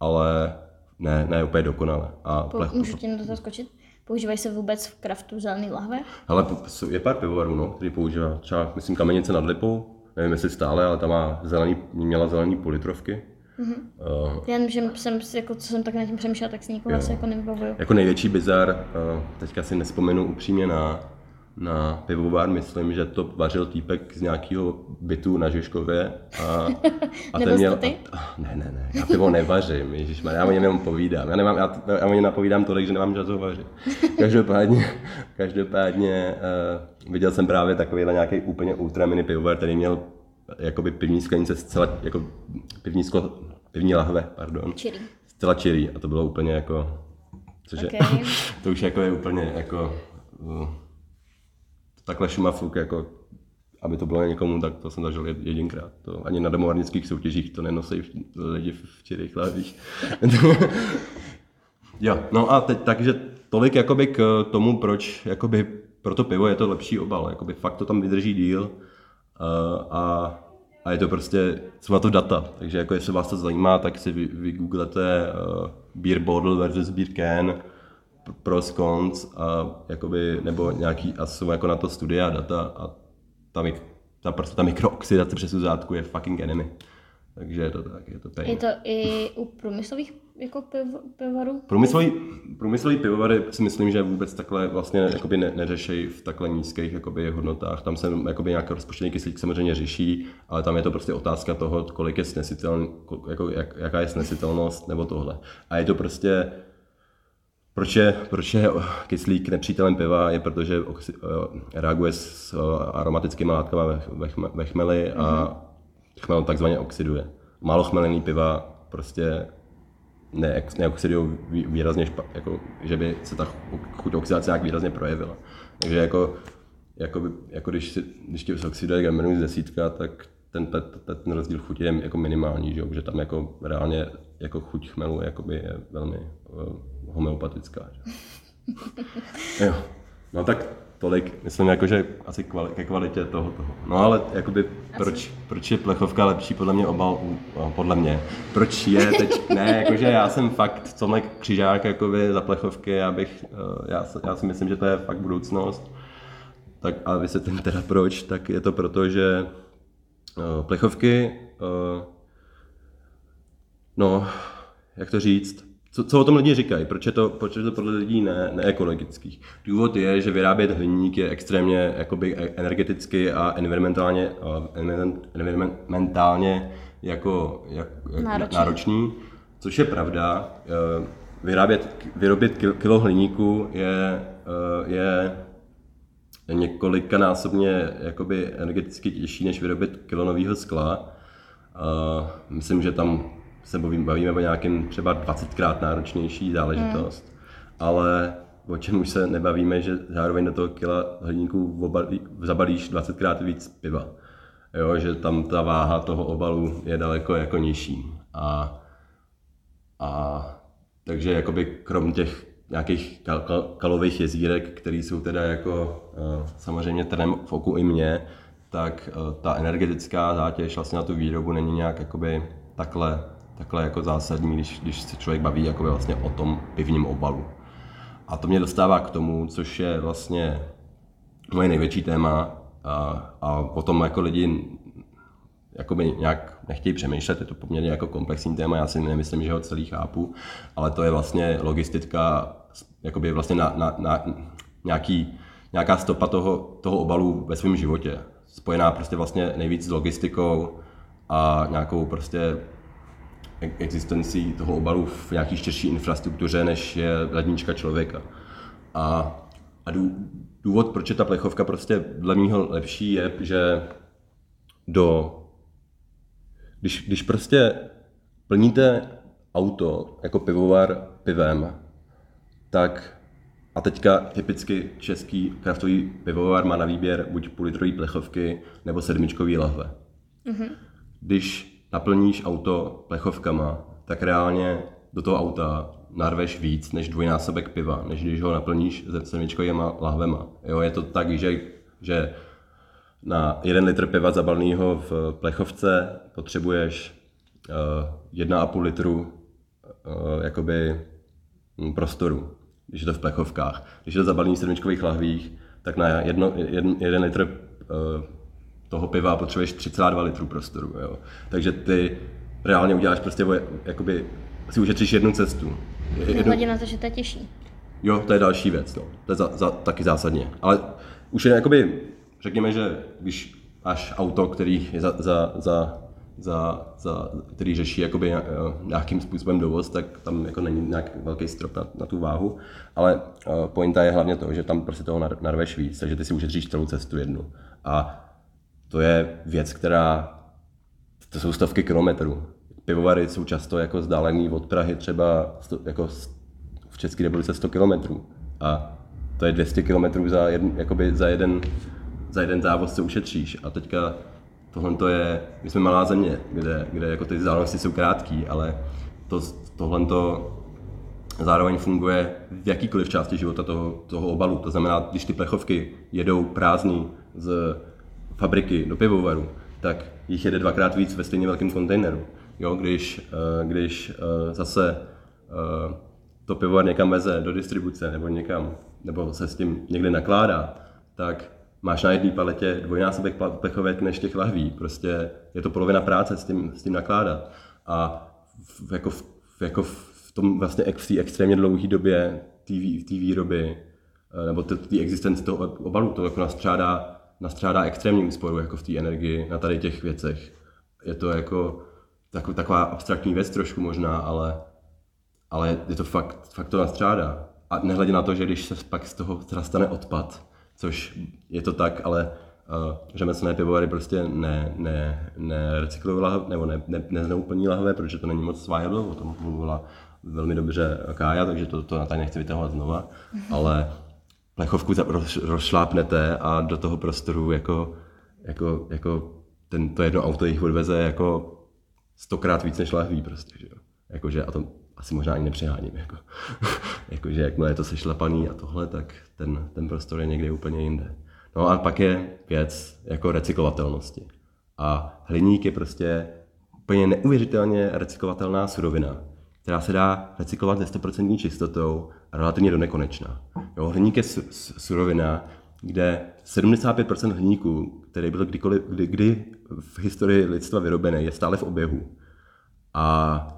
ale ne, ne úplně dokonale. A Po, můžu tě na to skočit? Používají se vůbec v kraftu zelený lahve? Ale je pár pivovarů, no, který používá třeba, myslím, kamenice nad Lipou, nevím jestli stále, ale tam má zelený, měla zelený politrovky. Mm-hmm. Uh, Já že jsem, jako, co jsem tak na tím přemýšlela, tak si nikoho asi jako nevybavuju. Jako největší bizar, uh, teďka si nespomenu upřímně na, na pivovar, myslím, že to vařil týpek z nějakého bytu na Žižkově. A, a ten měl, ty? A, ne, ne, ne, já pivo nevařím, Ježíš, já o něm jenom povídám. Já, nemám, já, já o něm napovídám tolik, že nemám čas ho vařit. Každopádně, každopádně uh, viděl jsem právě takovýhle nějaký úplně ultra mini pivovar, který měl jakoby pivní sklenice zcela, jako pivní, sklo, pivní lahve, pardon. Čirý. Zcela čirý a to bylo úplně jako, což okay. je, to už jako je úplně jako, uh, takhle šumafuk, jako, aby to bylo někomu, tak to jsem zažil jedinkrát. To ani na domovarnických soutěžích to nenosí lidi v čirých lahvích. jo, no a teď takže tolik jakoby k tomu, proč jakoby pro to pivo je to lepší obal. Jakoby fakt to tam vydrží díl Uh, a, a je to prostě, jsou na to data, takže jako jestli vás to zajímá, tak si vy, uh, beer bottle versus beer can, pros, cons a jakoby, nebo nějaký, a jsou jako na to studia a data a ta, ta, prostě ta mikrooxidace přes zátku je fucking enemy. Takže je to tak, je to pain. Je to i u průmyslových jako piv, pivovarů? Průmyslový, průmyslový pivovary si myslím, že vůbec takhle vlastně jakoby ne, neřeší v takhle nízkých jakoby hodnotách. Tam se jakoby nějaký rozpočtený kyslík samozřejmě řeší, ale tam je to prostě otázka toho, kolik je snesitelný, jako, jak, jaká je snesitelnost nebo tohle. A je to prostě proč je, proč je kyslík nepřítelem piva, je protože oxi, eh, reaguje s eh, aromatickými látkami ve, chmeli a mm-hmm chmel takzvaně oxiduje. Málo chmelený piva prostě ne, neoxidují výrazně, špa, jako, že by se ta chuť oxidace nějak výrazně projevila. Takže jako, jako, by, jako když, si, když ti oxiduje Gamerus z desítka, tak ten, ten, ten rozdíl chuti je jako minimální, že, že tam jako reálně jako chuť chmelu jakoby je velmi uh, homeopatická. Že? jo. No tak tolik, myslím, jako, že asi kvali, ke kvalitě toho, toho. No ale jakoby, proč, proč je plechovka lepší podle mě obal, no, podle mě, proč je teď, ne, jakože já jsem fakt tomhle křižák jakoby za plechovky, já bych, eh, já, já si myslím, že to je fakt budoucnost. Tak a vysvětlím teda proč, tak je to proto, že uh, plechovky, uh, no, jak to říct, co, co o tom lidi říkají? Proč je to, proč je to podle lidí ne, neekologický? Důvod je, že vyrábět hliník je extrémně jakoby energeticky a environmentálně, environmentálně jako, jak, náročný. náročný, což je pravda. Eh, vyrábět, vyrobit kilo hliníku je, eh, je několikanásobně jakoby energeticky těžší, než vyrobit kilo nového skla. Myslím, že tam se bavíme, bavíme o nějakém třeba 20krát náročnější záležitost, hmm. ale o čem už se nebavíme, že zároveň do toho kila hliníku obalí, zabalíš 20krát víc piva. Jo, že tam ta váha toho obalu je daleko jako nižší. A, a takže jakoby krom těch nějakých kal- kal- kalových jezírek, které jsou teda jako uh, samozřejmě trnem v oku i mě, tak uh, ta energetická zátěž vlastně na tu výrobu není nějak jakoby takhle takhle jako zásadní, když, když se člověk baví jako vlastně o tom pivním obalu. A to mě dostává k tomu, což je vlastně moje největší téma a, a potom jako lidi jakoby nějak nechtějí přemýšlet, je to poměrně jako komplexní téma, já si nemyslím, že ho celý chápu, ale to je vlastně logistika, jakoby vlastně na, na, na nějaký, nějaká stopa toho, toho obalu ve svém životě, spojená prostě vlastně nejvíc s logistikou a nějakou prostě existencí toho obalu v nějaký širší infrastruktuře, než je lednička člověka. A, a důvod, proč je ta plechovka prostě dle mého lepší, je, že do, když, když prostě plníte auto jako pivovar pivem, tak a teďka typicky český kraftový pivovar má na výběr buď půl litrový plechovky nebo sedmičkový lahve. Mm-hmm. Když naplníš auto plechovkama, tak reálně do toho auta narveš víc než dvojnásobek piva, než když ho naplníš se sedmičkovými lahvema. Jo, je to tak, že, že na jeden litr piva zabalného v plechovce potřebuješ uh, 1,5 litru uh, jakoby hm, prostoru, když je to v plechovkách. Když je to zabalení v sedmičkových lahvích, tak na jedno, jeden, jeden litr uh, toho piva potřebuješ 3,2 litru prostoru. Jo. Takže ty reálně uděláš prostě, jakoby, si ušetříš jednu cestu. Jednu... na to, že to je těžší. Jo, to je další věc, no. to je za, za, taky zásadně. Ale už je jakoby, řekněme, že když máš auto, který je za, za, za za, za, který řeší jakoby eh, nějakým způsobem dovoz, tak tam jako není nějaký velký strop na, na tu váhu, ale uh, pointa je hlavně to, že tam prostě toho narveš víc, takže ty si ušetříš celou cestu jednu. A to je věc, která, to jsou stovky kilometrů. Pivovary jsou často jako vzdálený od Prahy třeba sto, jako v České republice 100 kilometrů. A to je 200 kilometrů za, jeden, jakoby za, jeden, za jeden závoz, co ušetříš. A teďka tohle to je, my jsme malá země, kde, kde jako ty vzdálenosti jsou krátký, ale to, tohle to zároveň funguje v jakýkoliv části života toho, toho obalu. To znamená, když ty plechovky jedou prázdný z fabriky do pivovaru, tak jich jede dvakrát víc ve stejně velkém kontejneru. Jo, když, eh, když eh, zase eh, to pivovar někam veze do distribuce nebo někam, nebo se s tím někde nakládá, tak máš na jedné paletě dvojnásobek plechovek než těch lahví. Prostě je to polovina práce s tím, s tím nakládat. A v, jako, v, jako v tom vlastně v té extrémně dlouhé době té výroby nebo té existence toho obalu, to jako nastřádá nastřádá extrémní úsporu jako v té energii na tady těch věcech. Je to jako tak, taková abstraktní věc trošku možná, ale, ale je to fakt, fakt to nastřádá. A nehledě na to, že když se pak z toho stane odpad, což je to tak, ale uh, řemeslné pivovary prostě ne, ne, ne recyklují lahve, nebo ne, ne, nezneúplní lahve, protože to není moc viable, o tom mluvila velmi dobře Kája, takže to, to na tady nechci vytahovat znova, ale plechovku rozšlápnete a do toho prostoru jako, jako, jako ten, to jedno auto jich odveze jako stokrát víc než lahví prostě, že jo. Jakože, a to asi možná ani nepřeháním, jako. jakože jakmile je to sešlapaný a tohle, tak ten, ten prostor je někde úplně jinde. No a pak je věc jako recyklovatelnosti. A hliník je prostě úplně neuvěřitelně recyklovatelná surovina, která se dá recyklovat se 100% čistotou a relativně do nekonečna. Jo, hliník je surovina, kde 75% hliníku, který byl kdykoliv, kdy, kdy v historii lidstva vyrobený, je stále v oběhu. A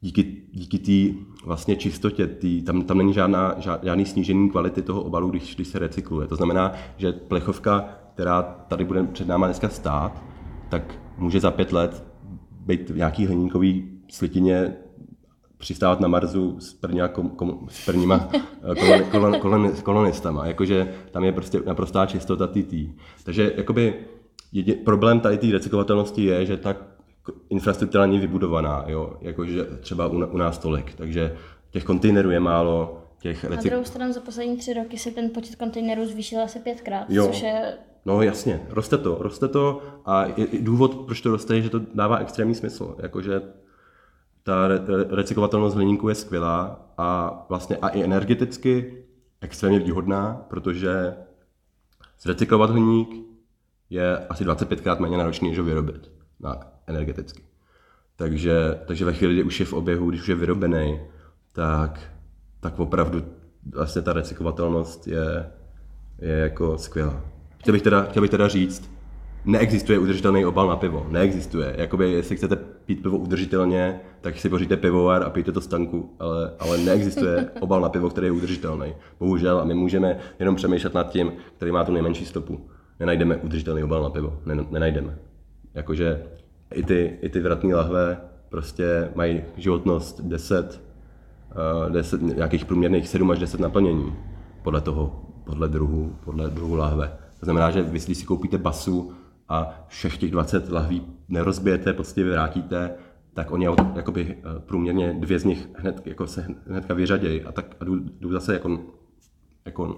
díky, díky té vlastně čistotě, tý, tam, tam není žádná, žádný snížení kvality toho obalu, když, když se recykluje. To znamená, že plechovka, která tady bude před náma dneska stát, tak může za pět let být v nějaký hliníkový slitině přistávat na Marsu s, prvníma, kom, kom, s prvníma kolon, kolon, kolon, kolonistama. Jakože tam je prostě naprostá čistota TT. Takže jakoby jedě, problém tady té recyklovatelnosti je, že ta infrastruktura není vybudovaná, jo? jakože třeba u, u nás tolik. Takže těch kontejnerů je málo, těch recyk... Na druhou stranu za poslední tři roky se ten počet kontejnerů zvýšil asi pětkrát, jo. což je... No jasně, roste to, roste to a je, důvod, proč to roste, je, že to dává extrémní smysl. Jakože ta re- recyklovatelnost hliníku je skvělá a vlastně a i energeticky extrémně výhodná, protože zrecyklovat hliník je asi 25krát méně náročný, než ho vyrobit na energeticky. Takže, takže ve chvíli, kdy už je v oběhu, když už je vyrobený, tak, tak opravdu vlastně ta recyklovatelnost je, je jako skvělá. Chtěl bych teda, chtěl bych teda říct, neexistuje udržitelný obal na pivo. Neexistuje. Jakoby, jestli chcete pít pivo udržitelně, tak si poříte pivovar a pijte to z tanku, ale, ale neexistuje obal na pivo, který je udržitelný. Bohužel a my můžeme jenom přemýšlet nad tím, který má tu nejmenší stopu. Nenajdeme udržitelný obal na pivo. Nenajdeme. Jakože i ty, i ty vratné lahve prostě mají životnost 10, uh, 10, nějakých průměrných 7 až 10 naplnění podle toho, podle druhu, podle druhu lahve. To znamená, že vy, když si koupíte basu a všech těch 20 lahví nerozbijete, prostě vrátíte, tak oni jakoby eh, průměrně dvě z nich hned, jako se hnedka vyřadějí a tak a jdu, jdu zase jako, jako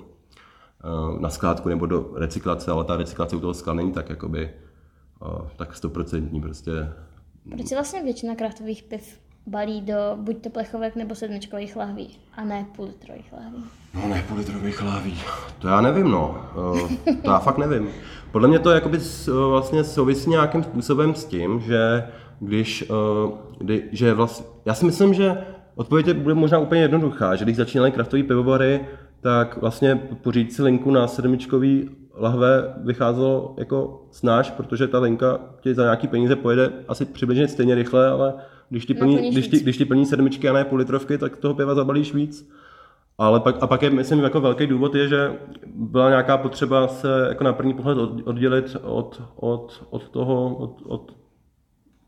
eh, na skládku nebo do recyklace, ale ta recyklace u toho skla není tak jakoby, eh, tak stoprocentní prostě. Proč se vlastně většina kraftových piv balí do buď to plechovek nebo sedmičkových lahví a ne půl litrových lahví? No ne půl litrových lahví, to já nevím no, uh, to já fakt nevím. Podle mě to jakoby s, vlastně souvisí nějakým způsobem s tím, že když, uh, kdy, že vlastně, já si myslím, že odpověď bude možná úplně jednoduchá, že když začínaly kraftový pivovary, tak vlastně pořídit si linku na sedmičkový lahve vycházelo jako snáš, protože ta linka ti za nějaký peníze pojede asi přibližně stejně rychle, ale když ti plní, když ti, když ti plní sedmičky a ne půl litrovky, tak toho piva zabalíš víc. Ale pak, a pak je, myslím, jako velký důvod je, že byla nějaká potřeba se jako na první pohled oddělit od, od, od toho, od, od,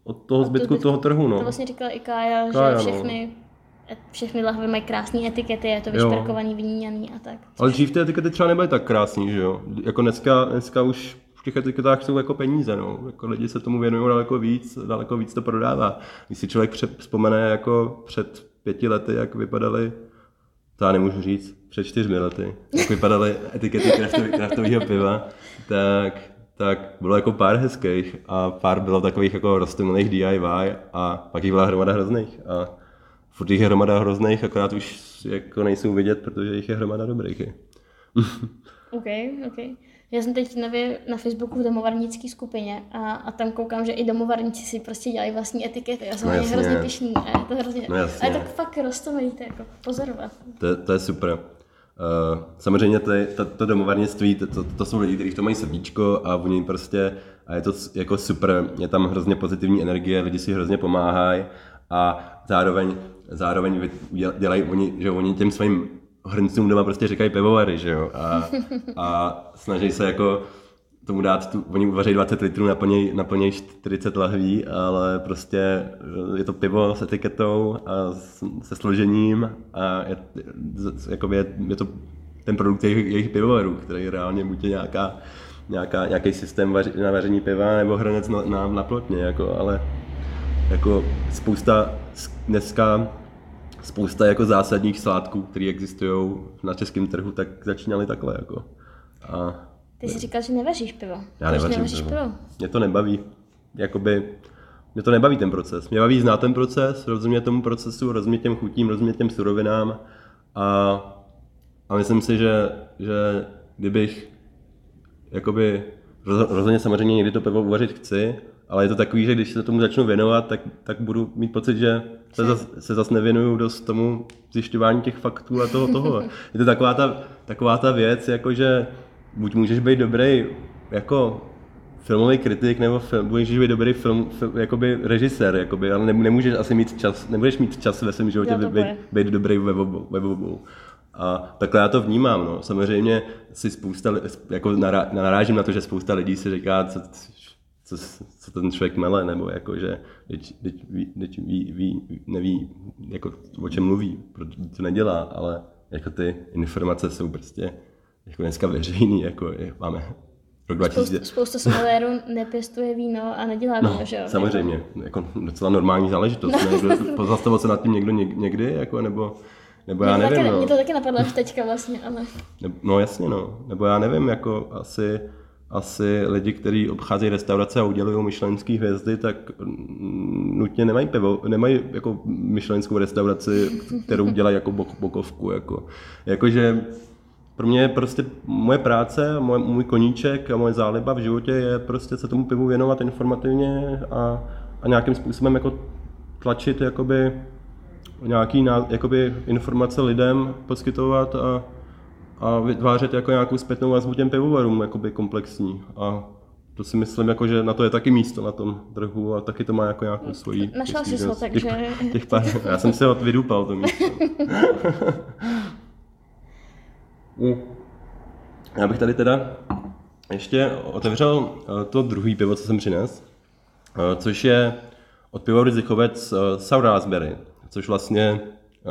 od toho zbytku, zbytku toho trhu. No. To vlastně říkala i Kája, Kája že no. všechny no všechny lahve mají krásné etikety, je to vyšperkovaný, vyníněný a tak. Ale dřív ty etikety třeba nebyly tak krásné, že jo? Jako dneska, dneska už těch etiketách jsou jako peníze, no. Jako lidi se tomu věnují daleko víc, daleko víc to prodává. Když si člověk vzpomene jako před pěti lety, jak vypadaly, to já nemůžu říct, před čtyřmi lety, jak vypadaly etikety kraftového piva, tak, tak bylo jako pár hezkých a pár bylo takových jako rostomilých DIY a pak jich byla hromada hrozných. A furt jich je hromada hrozných, akorát už jako nejsou vidět, protože jich je hromada dobrých. OK, OK. Já jsem teď nově na Facebooku v domovarnické skupině a, a tam koukám, že i domovarníci si prostě dělají vlastní etikety. Já jsem no, hrozně pišný a je to hrozně... No, a je tak fakt rostomilý, to jako pozorovat. To, to je super. Uh, samozřejmě to, je, to, to domovarnictví, to, to, to, jsou lidi, kteří to mají srdíčko a oni prostě, a je to jako super, je tam hrozně pozitivní energie, lidi si hrozně pomáhají a zároveň zároveň dělají oni, že oni těm svým hrncům doma prostě říkají pivovary, že jo, a, a snaží se jako tomu dát, tu, oni uvaří 20 litrů, naplnějí, naplněj 40 lahví, ale prostě je to pivo s etiketou a se složením a je, jakoby je, je to ten produkt jejich, jejich pivovarů, který reálně buď je nějaká, nějaká, nějaký systém vaři, na vaření piva nebo hranec na, na, na plotně, jako, ale jako spousta dneska spousta jako zásadních slátků, které existují na českém trhu, tak začínaly takhle. Jako. A Ty jsi říkal, že nevaříš pivo. Já nevařím, pivo. pivo. Mě to nebaví. Jakoby, mě to nebaví ten proces. Mě baví znát ten proces, rozumět tomu procesu, rozumět těm chutím, rozumět těm surovinám a, a myslím si, že, že kdybych jakoby rozhodně samozřejmě někdy to pivo uvařit chci, ale je to takový, že když se tomu začnu věnovat, tak, tak budu mít pocit, že se, zas, se zase nevěnuju dost tomu zjišťování těch faktů a toho toho. Je to taková ta, taková ta věc, jako že buď můžeš být dobrý jako filmový kritik nebo film, můžeš být dobrý film, film jakoby režisér, jakoby, ale nemůžeš asi mít čas, nebudeš mít čas ve svém životě být, být dobrý ve obou, ve obou. A takhle já to vnímám. No. Samozřejmě si spousta, jako narážím na to, že spousta lidí si říká, co, co, co ten člověk mele, nebo jako, že teď, teď, ví, teď ví, ví, neví, jako, o čem mluví, protože to nedělá, ale jako ty informace jsou prostě jako dneska veřejný, jako je, máme rok 2000. Spousta, spousta sommeliérů nepěstuje víno a nedělá no, víno, že jo? Samozřejmě, jako docela normální záležitost. Ne? Pozastavil se nad tím někdo někdy, jako, nebo, nebo já nevím. Taky, no. Mě to taky napadlo až teďka vlastně, ale... No jasně, no. Nebo já nevím, jako asi asi lidi, kteří obcházejí restaurace a udělují myšlenské hvězdy, tak nutně nemají pivo, nemají jako myšlenskou restauraci, kterou dělají jako bok, bokovku. Jako. Jakože pro mě prostě moje práce, můj, můj koníček a moje záliba v životě je prostě se tomu pivu věnovat informativně a, a nějakým způsobem jako tlačit jakoby nějaký jakoby informace lidem, poskytovat a, a vytvářet jako nějakou zpětnou vazbu těm pivovarům, jakoby komplexní. A to si myslím, jako, že na to je taky místo na tom trhu a taky to má jako nějakou svoji... Našel jsi ho, takže... Těch, těch pár, já jsem si ho vydupal, to místo. já bych tady teda ještě otevřel eh, to druhý pivo, co jsem přines, eh, což je od pivovaru Zichovec eh, Sour Raspberry, což vlastně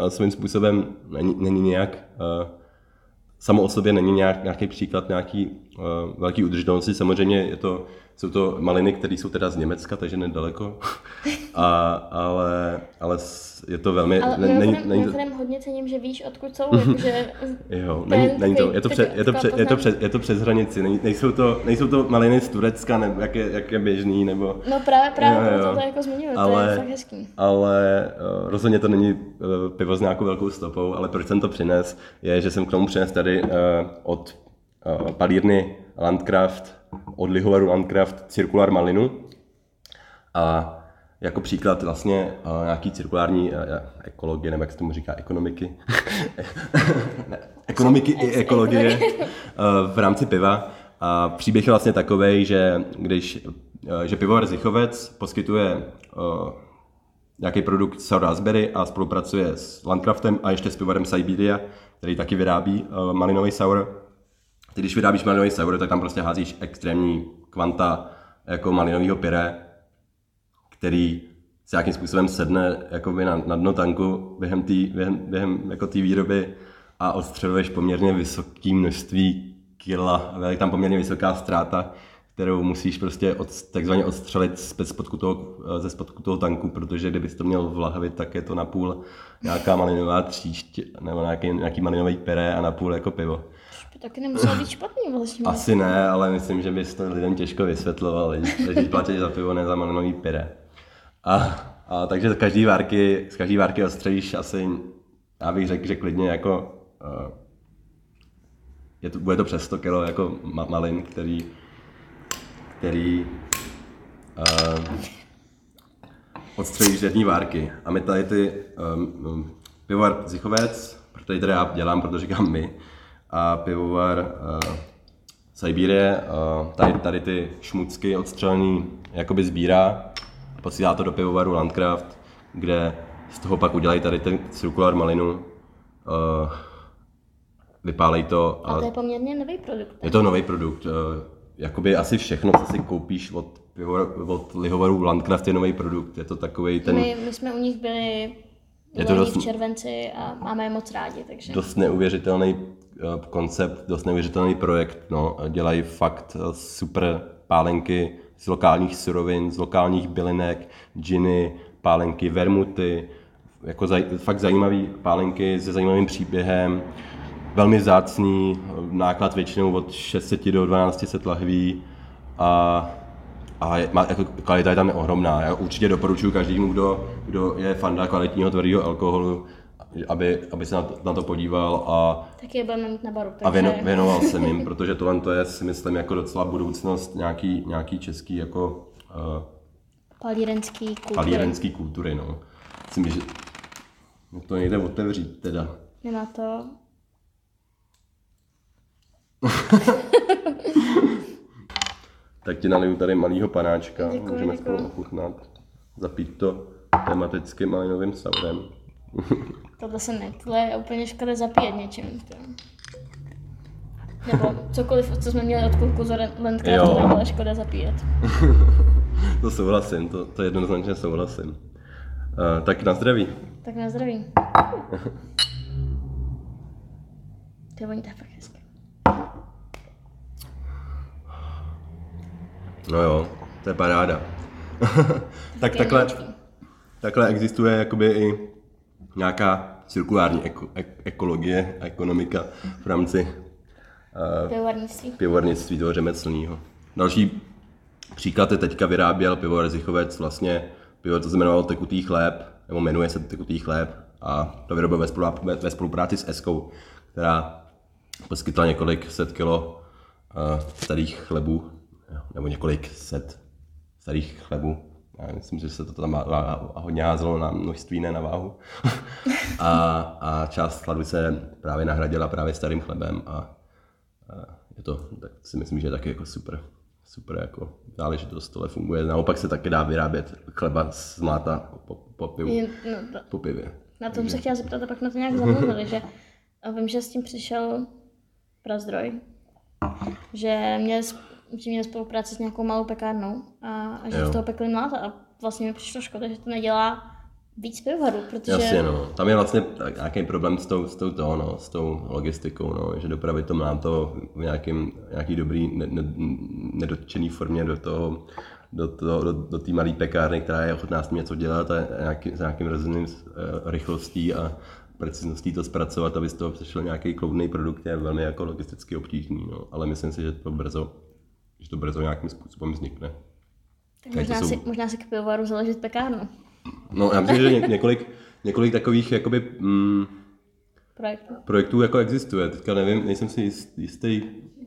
svým způsobem není, není nějak samo o sobě není nějak, nějaký příklad nějaký uh, velký udržitelnosti. Samozřejmě je to jsou to maliny, které jsou teda z Německa, takže nedaleko. A, ale, ale je to velmi... Ale ne, není, není, to... hodně cením, že víš, odkud jsou, jakože... jo, není, není to, je to, před, je, to před, je, to před, je to přes hranici, není, nejsou, to, nejsou to maliny z Turecka, nebo jak je, jak je běžný, nebo... No právě, právě, jo, jo. to jako zmiňuji, ale, to je fakt hezký. Ale uh, rozhodně to není uh, pivo s nějakou velkou stopou, ale proč jsem to přines, je, že jsem k tomu přines tady uh, od palírny Landcraft, od Lihovaru Landcraft Circular Malinu. A jako příklad vlastně uh, nějaký cirkulární uh, ekologie, nebo jak se tomu říká, ekonomiky. ne, ekonomiky i ekologie uh, v rámci piva. A příběh je vlastně takový, že když že pivovar Zichovec poskytuje uh, nějaký produkt Sour Raspberry a spolupracuje s Landcraftem a ještě s pivovarem Siberia, který taky vyrábí uh, malinový sour. Ty, když vyrábíš malinový sour, tak tam prostě házíš extrémní kvanta jako malinového pyré, který se nějakým způsobem sedne jakoby na, na dno tanku během té během, během jako výroby a odstřeluješ poměrně vysoké množství kila, je tam poměrně vysoká ztráta, kterou musíš prostě od, takzvaně odstřelit spodku toho, ze spodku toho tanku, protože kdybys to měl v lahvi, tak je to napůl nějaká malinová tříšť, nebo nějaký, nějaký malinový peré a napůl jako pivo. By taky nemuselo být špatný vlastně. Asi ne, ale myslím, že bys to lidem těžko vysvětloval, když platíš za pivo, ne za malinový pere. A, a takže z každý várky, z každý várky odstřelíš asi, já bych řekl, že klidně jako uh, je to, bude to přes 100 kg jako ma, malin, který, který uh, odstřelíš z jedné várky. A my tady ty um, pivovar Zichovec, protože tady já dělám, protože říkám my, a pivovar uh, Siberie, uh, tady, tady ty šmucky odstřelený jakoby sbírá posílá to do pivovaru Landcraft, kde z toho pak udělají tady ten cirkulár malinu, uh, vypálej to. A, a to je poměrně nový produkt. Je to nový produkt. Uh, jakoby asi všechno, co si koupíš od, od lihovaru Landcraft je nový produkt. Je to takový ten... My, my jsme u nich byli je to dost, v červenci a máme je moc rádi, takže... Dost neuvěřitelný koncept, dost neuvěřitelný projekt, no. Dělají fakt super pálenky, z lokálních surovin, z lokálních bylinek, džiny, pálenky, vermuty, jako zaj, fakt zajímavé pálenky se zajímavým příběhem, velmi vzácný, náklad většinou od 600 do 1200 lahví a, a je, má, jako, kvalita je tam ohromná. Já určitě doporučuji každému, kdo, kdo je fanda kvalitního tvrdého alkoholu, aby, aby se na to, na to podíval a, Taky je budeme mít na baru. Takže... a věno, věnoval jsem jim, protože tohle to je si myslím jako docela budoucnost nějaký, nějaký český jako uh, palírenský kultury. Palírenský kultury, no. Myslím, že to nejde otevřít teda. Nemá to. tak ti naliju tady malýho panáčka, děkuji, můžeme děkuji. spolu ochutnat. Zapít to tematicky malinovým saurem. Tohle se ne, tohle je úplně škoda zapíjet něčím. Nebo cokoliv, co jsme měli od kluku z Landcraftu, nebyla škoda zapíjet. to souhlasím, to, to jednoznačně souhlasím. Uh, tak na zdraví. Tak na zdraví. to voní tak hezky. No jo, to je paráda. tak takhle, takhle existuje jakoby i nějaká cirkulární eko, ek, ekologie a ekonomika v rámci uh, pivovarnictví. pivovarnictví toho řemeslného. Další příklad je teďka vyráběl pivovar Zichovec, vlastně pivo to se jmenovalo tekutý chléb, nebo jmenuje se tekutý chléb a to vyrobil ve, spolupráci, ve spolupráci s Eskou, která poskytla několik set kilo uh, starých chlebů, nebo několik set starých chlebů já myslím, že se to tam hodně házelo na množství, ne na váhu. a, a část chladu se právě nahradila právě starým chlebem a, a je to, tak si myslím, že je taky jako super, super jako záležitost, tohle funguje. Naopak se taky dá vyrábět chleba z mláta po, po, pivu, je, no, po pivě. Na tom se chtěla zeptat a pak na to nějak zamluvili, že a vím, že s tím přišel Prazdroj, že měl že měl spolupráci s nějakou malou pekárnou a, a že jo. z toho pekli mláta a vlastně mi přišlo škoda, že to nedělá víc pivovarů, protože... Jasně, no. Tam je vlastně nějaký problém s tou, s tou, to, no, s tou logistikou, no, že dopravit to má to v nějakým, nějaký dobrý, ne, ne, nedotčený formě do toho, do, toho, do, do té malé pekárny, která je ochotná s tím něco dělat a nějaký, s nějakým rozuměným uh, rychlostí a precizností to zpracovat, aby z toho přišel nějaký kloudný produkt, je velmi jako logisticky obtížný, no. ale myslím si, že to brzo, že to brzo nějakým způsobem vznikne. Tak možná, jsou... si, možná si k pivovaru založit pekárnu. No, já myslím, že ně, několik, několik takových jakoby, mm, projektů. projektů jako existuje. Teďka nevím, nejsem si jist, jistý,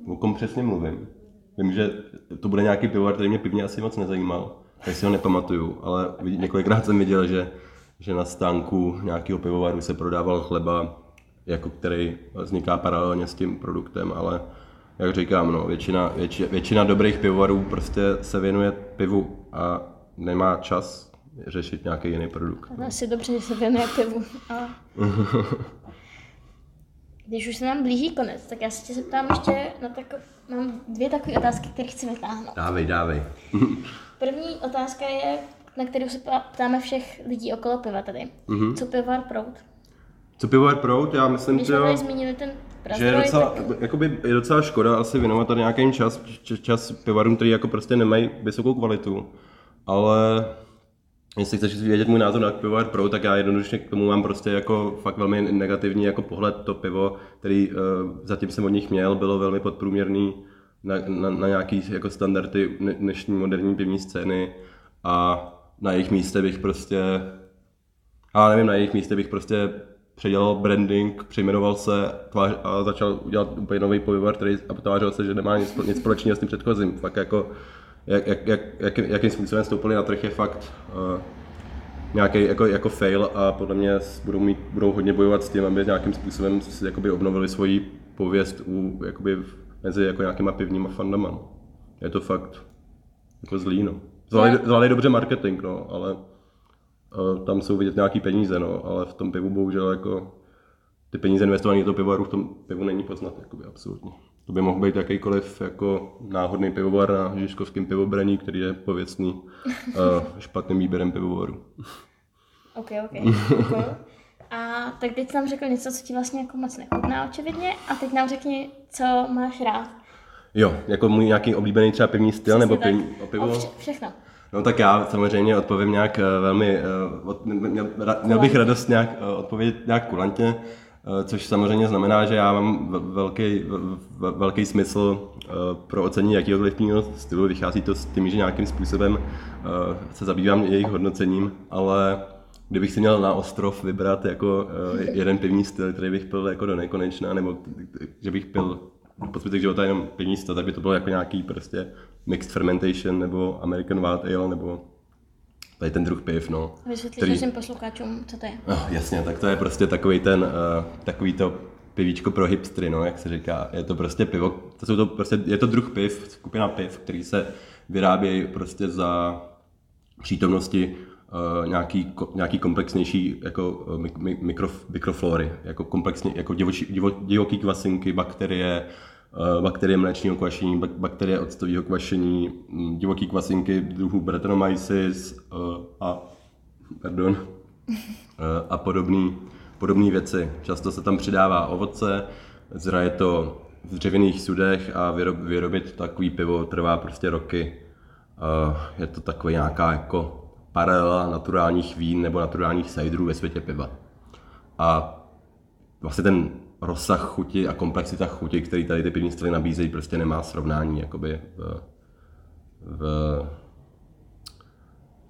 o kom přesně mluvím. Vím, že to bude nějaký pivovar, který mě pivně asi moc nezajímal, tak si ho nepamatuju, ale několikrát jsem viděl, že, že na stánku nějakého pivovaru se prodával chleba, jako který vzniká paralelně s tím produktem, ale jak říkám, no, většina, větši, většina dobrých pivovarů prostě se věnuje pivu a nemá čas řešit nějaký jiný produkt. No. Asi dobře, že se věnuje pivu. A... Když už se nám blíží konec, tak já se tě zeptám ještě na tako... Mám dvě takové otázky, které chci vytáhnout. Dávej, dávej. První otázka je, na kterou se ptáme všech lidí okolo piva tady. Mm-hmm. Co pivovar Prout? Co pivovar Prout? Já myslím, Když že... Když zmínili ten že je docela, tak... jakoby, je docela škoda asi věnovat tady nějaký čas, čas pivarům, který jako prostě nemají vysokou kvalitu. Ale jestli chceš vědět můj názor na pivovar Pro, tak já jednoduše k tomu mám prostě jako fakt velmi negativní jako pohled. To pivo, který uh, zatím jsem od nich měl, bylo velmi podprůměrný na, na, na nějaký jako standardy dnešní moderní pivní scény a na jejich místě bych prostě, a nevím, na jejich místě bych prostě předělal branding, přejmenoval se tvář, a začal dělat úplně nový pivovar, který a tvářil se, že nemá nic, nic společného s tím předchozím. Fakt jako jak, jak, jak, jak, jakým způsobem stoupili na trh je fakt uh, nějaký jako, jako fail a podle mě budou, mít, budou hodně bojovat s tím, aby nějakým způsobem si jakoby obnovili svoji pověst u, jakoby mezi jako nějakýma pivníma fandama. No. Je to fakt jako zlý, no. Zvládli, zvládli dobře marketing, no, ale uh, tam jsou vidět nějaký peníze, no, ale v tom pivu bohužel jako ty peníze investované do toho pivovaru v tom pivu není poznat, jakoby absolutně. To by mohl být jakýkoliv jako náhodný pivovar na Žižkovském pivobraní, který je pověcný uh, špatným výběrem pivovaru. OK, OK. A tak teď nám řekl něco, co ti vlastně jako moc nechutná, očividně. A teď nám řekni, co máš rád. Jo, jako můj nějaký oblíbený třeba pivní styl Přesně nebo pivní, pivo? Vše, všechno. No tak já samozřejmě odpovím nějak uh, velmi, uh, od, měl, měl bych radost nějak uh, odpovědět nějak kulantně. Eh, což samozřejmě znamená, že já mám velký, velký smysl eh, pro ocení jakýkoliv stylu. Vychází to s tím, že nějakým způsobem eh, se zabývám jejich hodnocením, ale kdybych si měl na ostrov vybrat jako jeden pivní styl, který bych pil jako do nekonečna, nebo že bych pil po zbytek života jenom pivní styl, tak by to bylo jako nějaký prostě mixed fermentation, nebo American Wild Ale, nebo tady ten druh piv, no. Vysvětlíš který... všem posluchačům, co to je? No, jasně, tak to je prostě takový ten, uh, takový to pivíčko pro hipstry, no, jak se říká. Je to prostě pivo, to jsou to prostě, je to druh piv, skupina piv, který se vyrábějí prostě za přítomnosti uh, nějaký, nějaký komplexnější jako uh, mikro, mikroflory, jako komplexně, jako divočí, divo, divoký kvasinky, bakterie, Eh, bakterie mléčního kvašení, bakterie octového kvašení, mm, divoký kvasinky druhů Brettanomyces eh, a, pardon, eh, a podobné podobné věci. Často se tam přidává ovoce, zraje to v dřevěných sudech a vyrob, vyrobit takový pivo trvá prostě roky. Je to takový nějaká jako paralela naturálních vín nebo naturálních ciderů ve světě piva. A vlastně ten rozsah chuti a komplexita chuti, který tady ty pivní styly nabízejí, prostě nemá srovnání jakoby v, v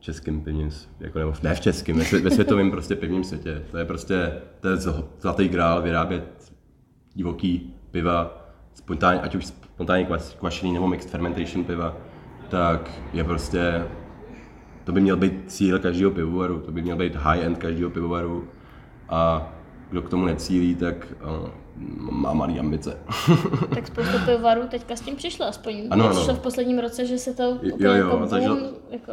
českým pivním, jako nebo ne v českém, ve, ve světovém prostě pivním světě. To je prostě, to je zlatý grál vyrábět divoký piva, spontánně, ať už spontánně kvašený nebo mixed fermentation piva, tak je prostě, to by měl být cíl každého pivovaru, to by měl být high-end každého pivovaru a kdo k tomu necílí, tak uh, má malý ambice. tak spousta pivovarů teďka s tím přišlo, aspoň ano, ano. přišlo v posledním roce, že se to jo, jo, jako boom, zažil... jako...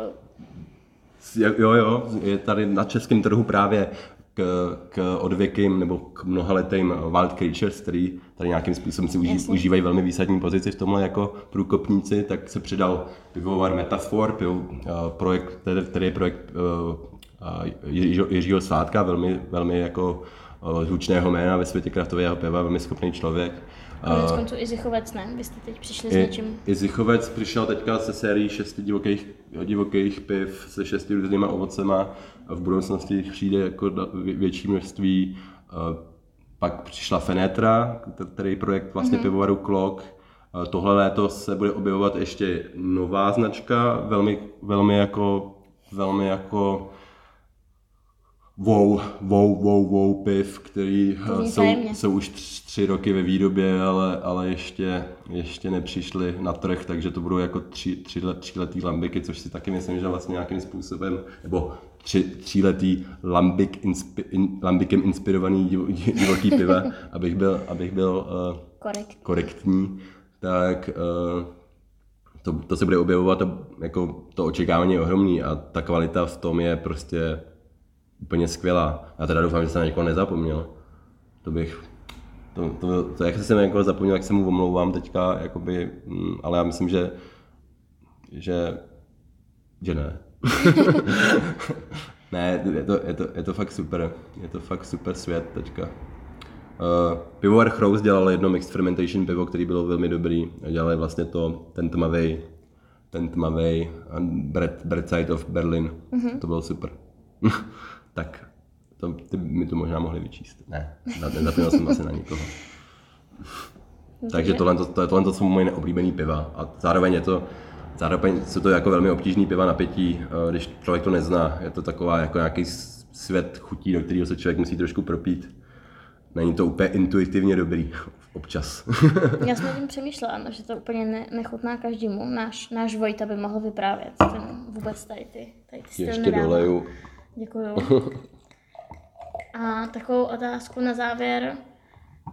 Jo, jo, je tady na českém trhu právě k, k odvěkým nebo k mnohaletým wild creatures, který tady nějakým způsobem si uží, užívají velmi výsadní pozici v tomhle jako průkopníci, tak se přidal pivovar Metafor, pivo, uh, projekt, který, je projekt uh, Jiřího, Svádka, velmi, velmi jako zvučného jména ve světě kraftového piva, velmi schopný člověk. Konec konců i Zichovec, ne? Vy jste teď přišli s něčím. I Zichovec přišel teďka se sérií šesti divokých, divokých piv se šesti různýma ovocema. V budoucnosti přijde jako větší množství. Pak přišla Fenetra, který projekt vlastně mm-hmm. pivovaru Klok. Tohle léto se bude objevovat ještě nová značka, velmi, velmi jako, velmi jako wow, wow, wow, wow piv, který eh, jsou, jsou už tři roky ve výrobě, ale, ale ještě, ještě nepřišly na trh, takže to budou jako tři, tři, tříletý lambiky, což si taky myslím, že vlastně nějakým způsobem, nebo tři, tříletý lambik, inspi, in, lambikem inspirovaný divoký piva, abych byl, abych byl uh, Korekt. korektní, tak uh, to, to se bude objevovat a jako to očekávání je ohromný a ta kvalita v tom je prostě úplně skvělá. Já teda doufám, že se na někoho nezapomněl. To bych, to, to, to, to jak jsem jako zapomněl, jak se mu omlouvám teďka, jakoby, mm, ale já myslím, že, že, že ne. ne, je to, je, to, je to fakt super, je to fakt super svět teďka. Uh, pivovar Chrous dělal jedno mixed fermentation pivo, který bylo velmi dobrý. Dělali vlastně to, ten tmavý, ten tmavý Bread, Bread Side of Berlin. Mm-hmm. To bylo super. tak to, ty mi to možná mohli vyčíst. Ne, nezapomněl jsem asi na nikoho. Takže tohle, to, tohle, tohle jsou moje neoblíbený piva a zároveň je to, zároveň jsou to jako velmi obtížný piva na pití, eh, když člověk to nezná. Je to taková jako nějaký svět chutí, do kterého se člověk musí trošku propít. Není to úplně intuitivně dobrý občas. Já jsem tím přemýšlela, že to úplně ne, nechutná každému. Náš, náš Vojta by mohl vyprávět ten, vůbec tady ty, tady ty Ještě doleju Děkuju. A takovou otázku na závěr.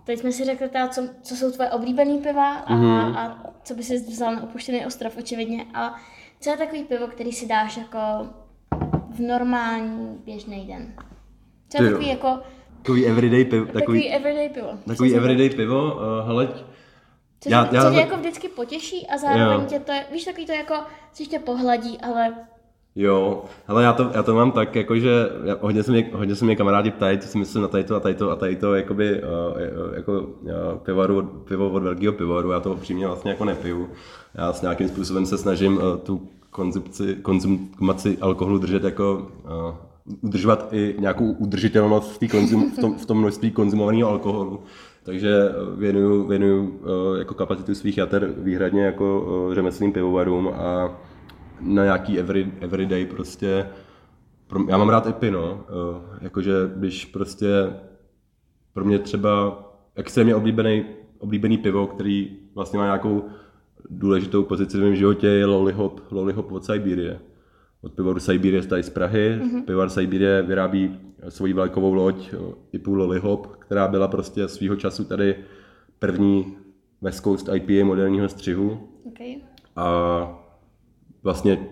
Teď jsme si řekli, teda, co, co jsou tvoje oblíbené piva a, mm-hmm. a co by si vzal na opuštěný ostrov, očividně. A co je takový pivo, který si dáš jako v normální běžný den? Co je takový jako... Takový everyday pivo. Takový, takový everyday pivo. Takový everyday pivo, uh, hele, co, já, já, co tě jako vždycky potěší a zároveň jo. tě to, víš, takový to jako, co tě pohladí, ale Jo, ale já to, já to mám tak, jako, že hodně se mě, hodně se mě kamarádi ptají, co si myslím na tadyto a tadyto a tadyto, jakoby, uh, jako uh, pivaru, pivo od velkého pivovaru, já to upřímně vlastně jako nepiju. Já s nějakým způsobem se snažím uh, tu konzumci, konzumaci alkoholu držet jako uh, udržovat i nějakou udržitelnost v, konzum, v, tom, v tom množství konzumovaného alkoholu. Takže věnuju, věnuju uh, jako kapacitu svých jater výhradně jako uh, řemeslným pivovarům a na nějaký every, everyday prostě, já mám rád ipy, no, eh, jakože když prostě pro mě třeba extrémně oblíbený, oblíbený pivo, který vlastně má nějakou důležitou pozici v mém životě, je Lollihop, Lollihop od Siberie. Od pivovaru Siberie tady z Prahy. Mm-hmm. Pivovar Siberie vyrábí svoji vlajkovou loď eh, IPU Lollihop, která byla prostě svýho času tady první West Coast IPA moderního střihu. Okay. A vlastně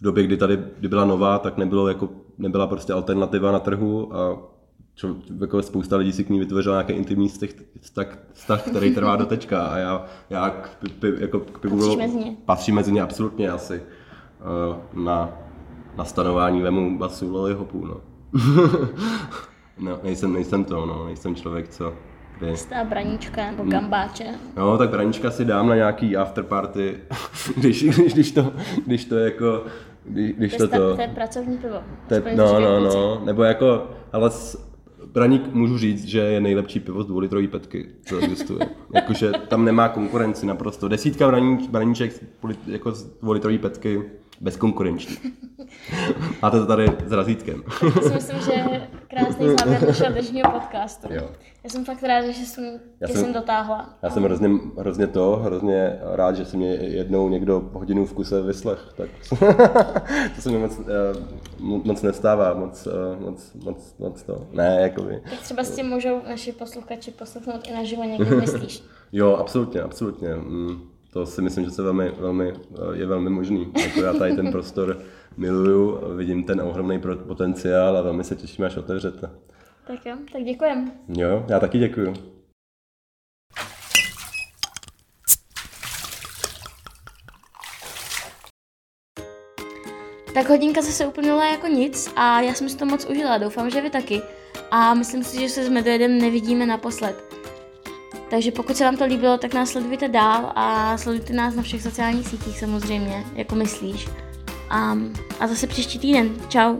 v době, kdy tady kdy byla nová, tak nebylo jako, nebyla prostě alternativa na trhu a čo, jako spousta lidí si k ní vytvořila nějaký intimní vztah, vztah, vztah který trvá do teďka a já, já k, pi, jako k pivu patří mezi ně. patří mezi ně absolutně asi uh, na, na stanování vemu basu lollyhopu, no. no, nejsem, nejsem to, no, nejsem člověk, co kdy... Jistá braníčka nebo gambáče. No, tak braníčka si dám na nějaký afterparty, když, když, když, to, když to jako když, když to, to, to, je pracovní pivo. To je, no, no, no, nebo jako, ale s, Braník můžu říct, že je nejlepší pivo z dvoulitrový petky, co existuje. Jakože tam nemá konkurenci naprosto. Desítka braníč, braníček jako z dvoulitrový petky bezkonkurenční. Máte to tady s razítkem. Já si myslím, že je krásný závěr našeho dnešního podcastu. Jo. Já jsem fakt rád, že jsem, já jsem, jsem dotáhla. Já jsem hrozně, hrozně to, hrozně rád, že se mě jednou někdo hodinu v kuse vyslech. Tak to se mi moc, eh, moc nestává, moc, eh, moc, moc, moc to. Ne, jakoby. Tak třeba s tím můžou naši posluchači poslechnout i naživo někdy, myslíš? jo, absolutně, absolutně. Mm to si myslím, že se velmi, velmi, je velmi možný. Jako já tady ten prostor miluju, vidím ten ohromný potenciál a velmi se těším, až otevřete. Tak jo, tak děkujem. Jo, já taky děkuju. tak hodinka zase uplynula jako nic a já jsem si to moc užila, doufám, že vy taky. A myslím si, že se s Medvedem nevidíme naposled. Takže pokud se vám to líbilo, tak nás sledujte dál a sledujte nás na všech sociálních sítích samozřejmě, jako myslíš. A, a zase příští týden. Čau.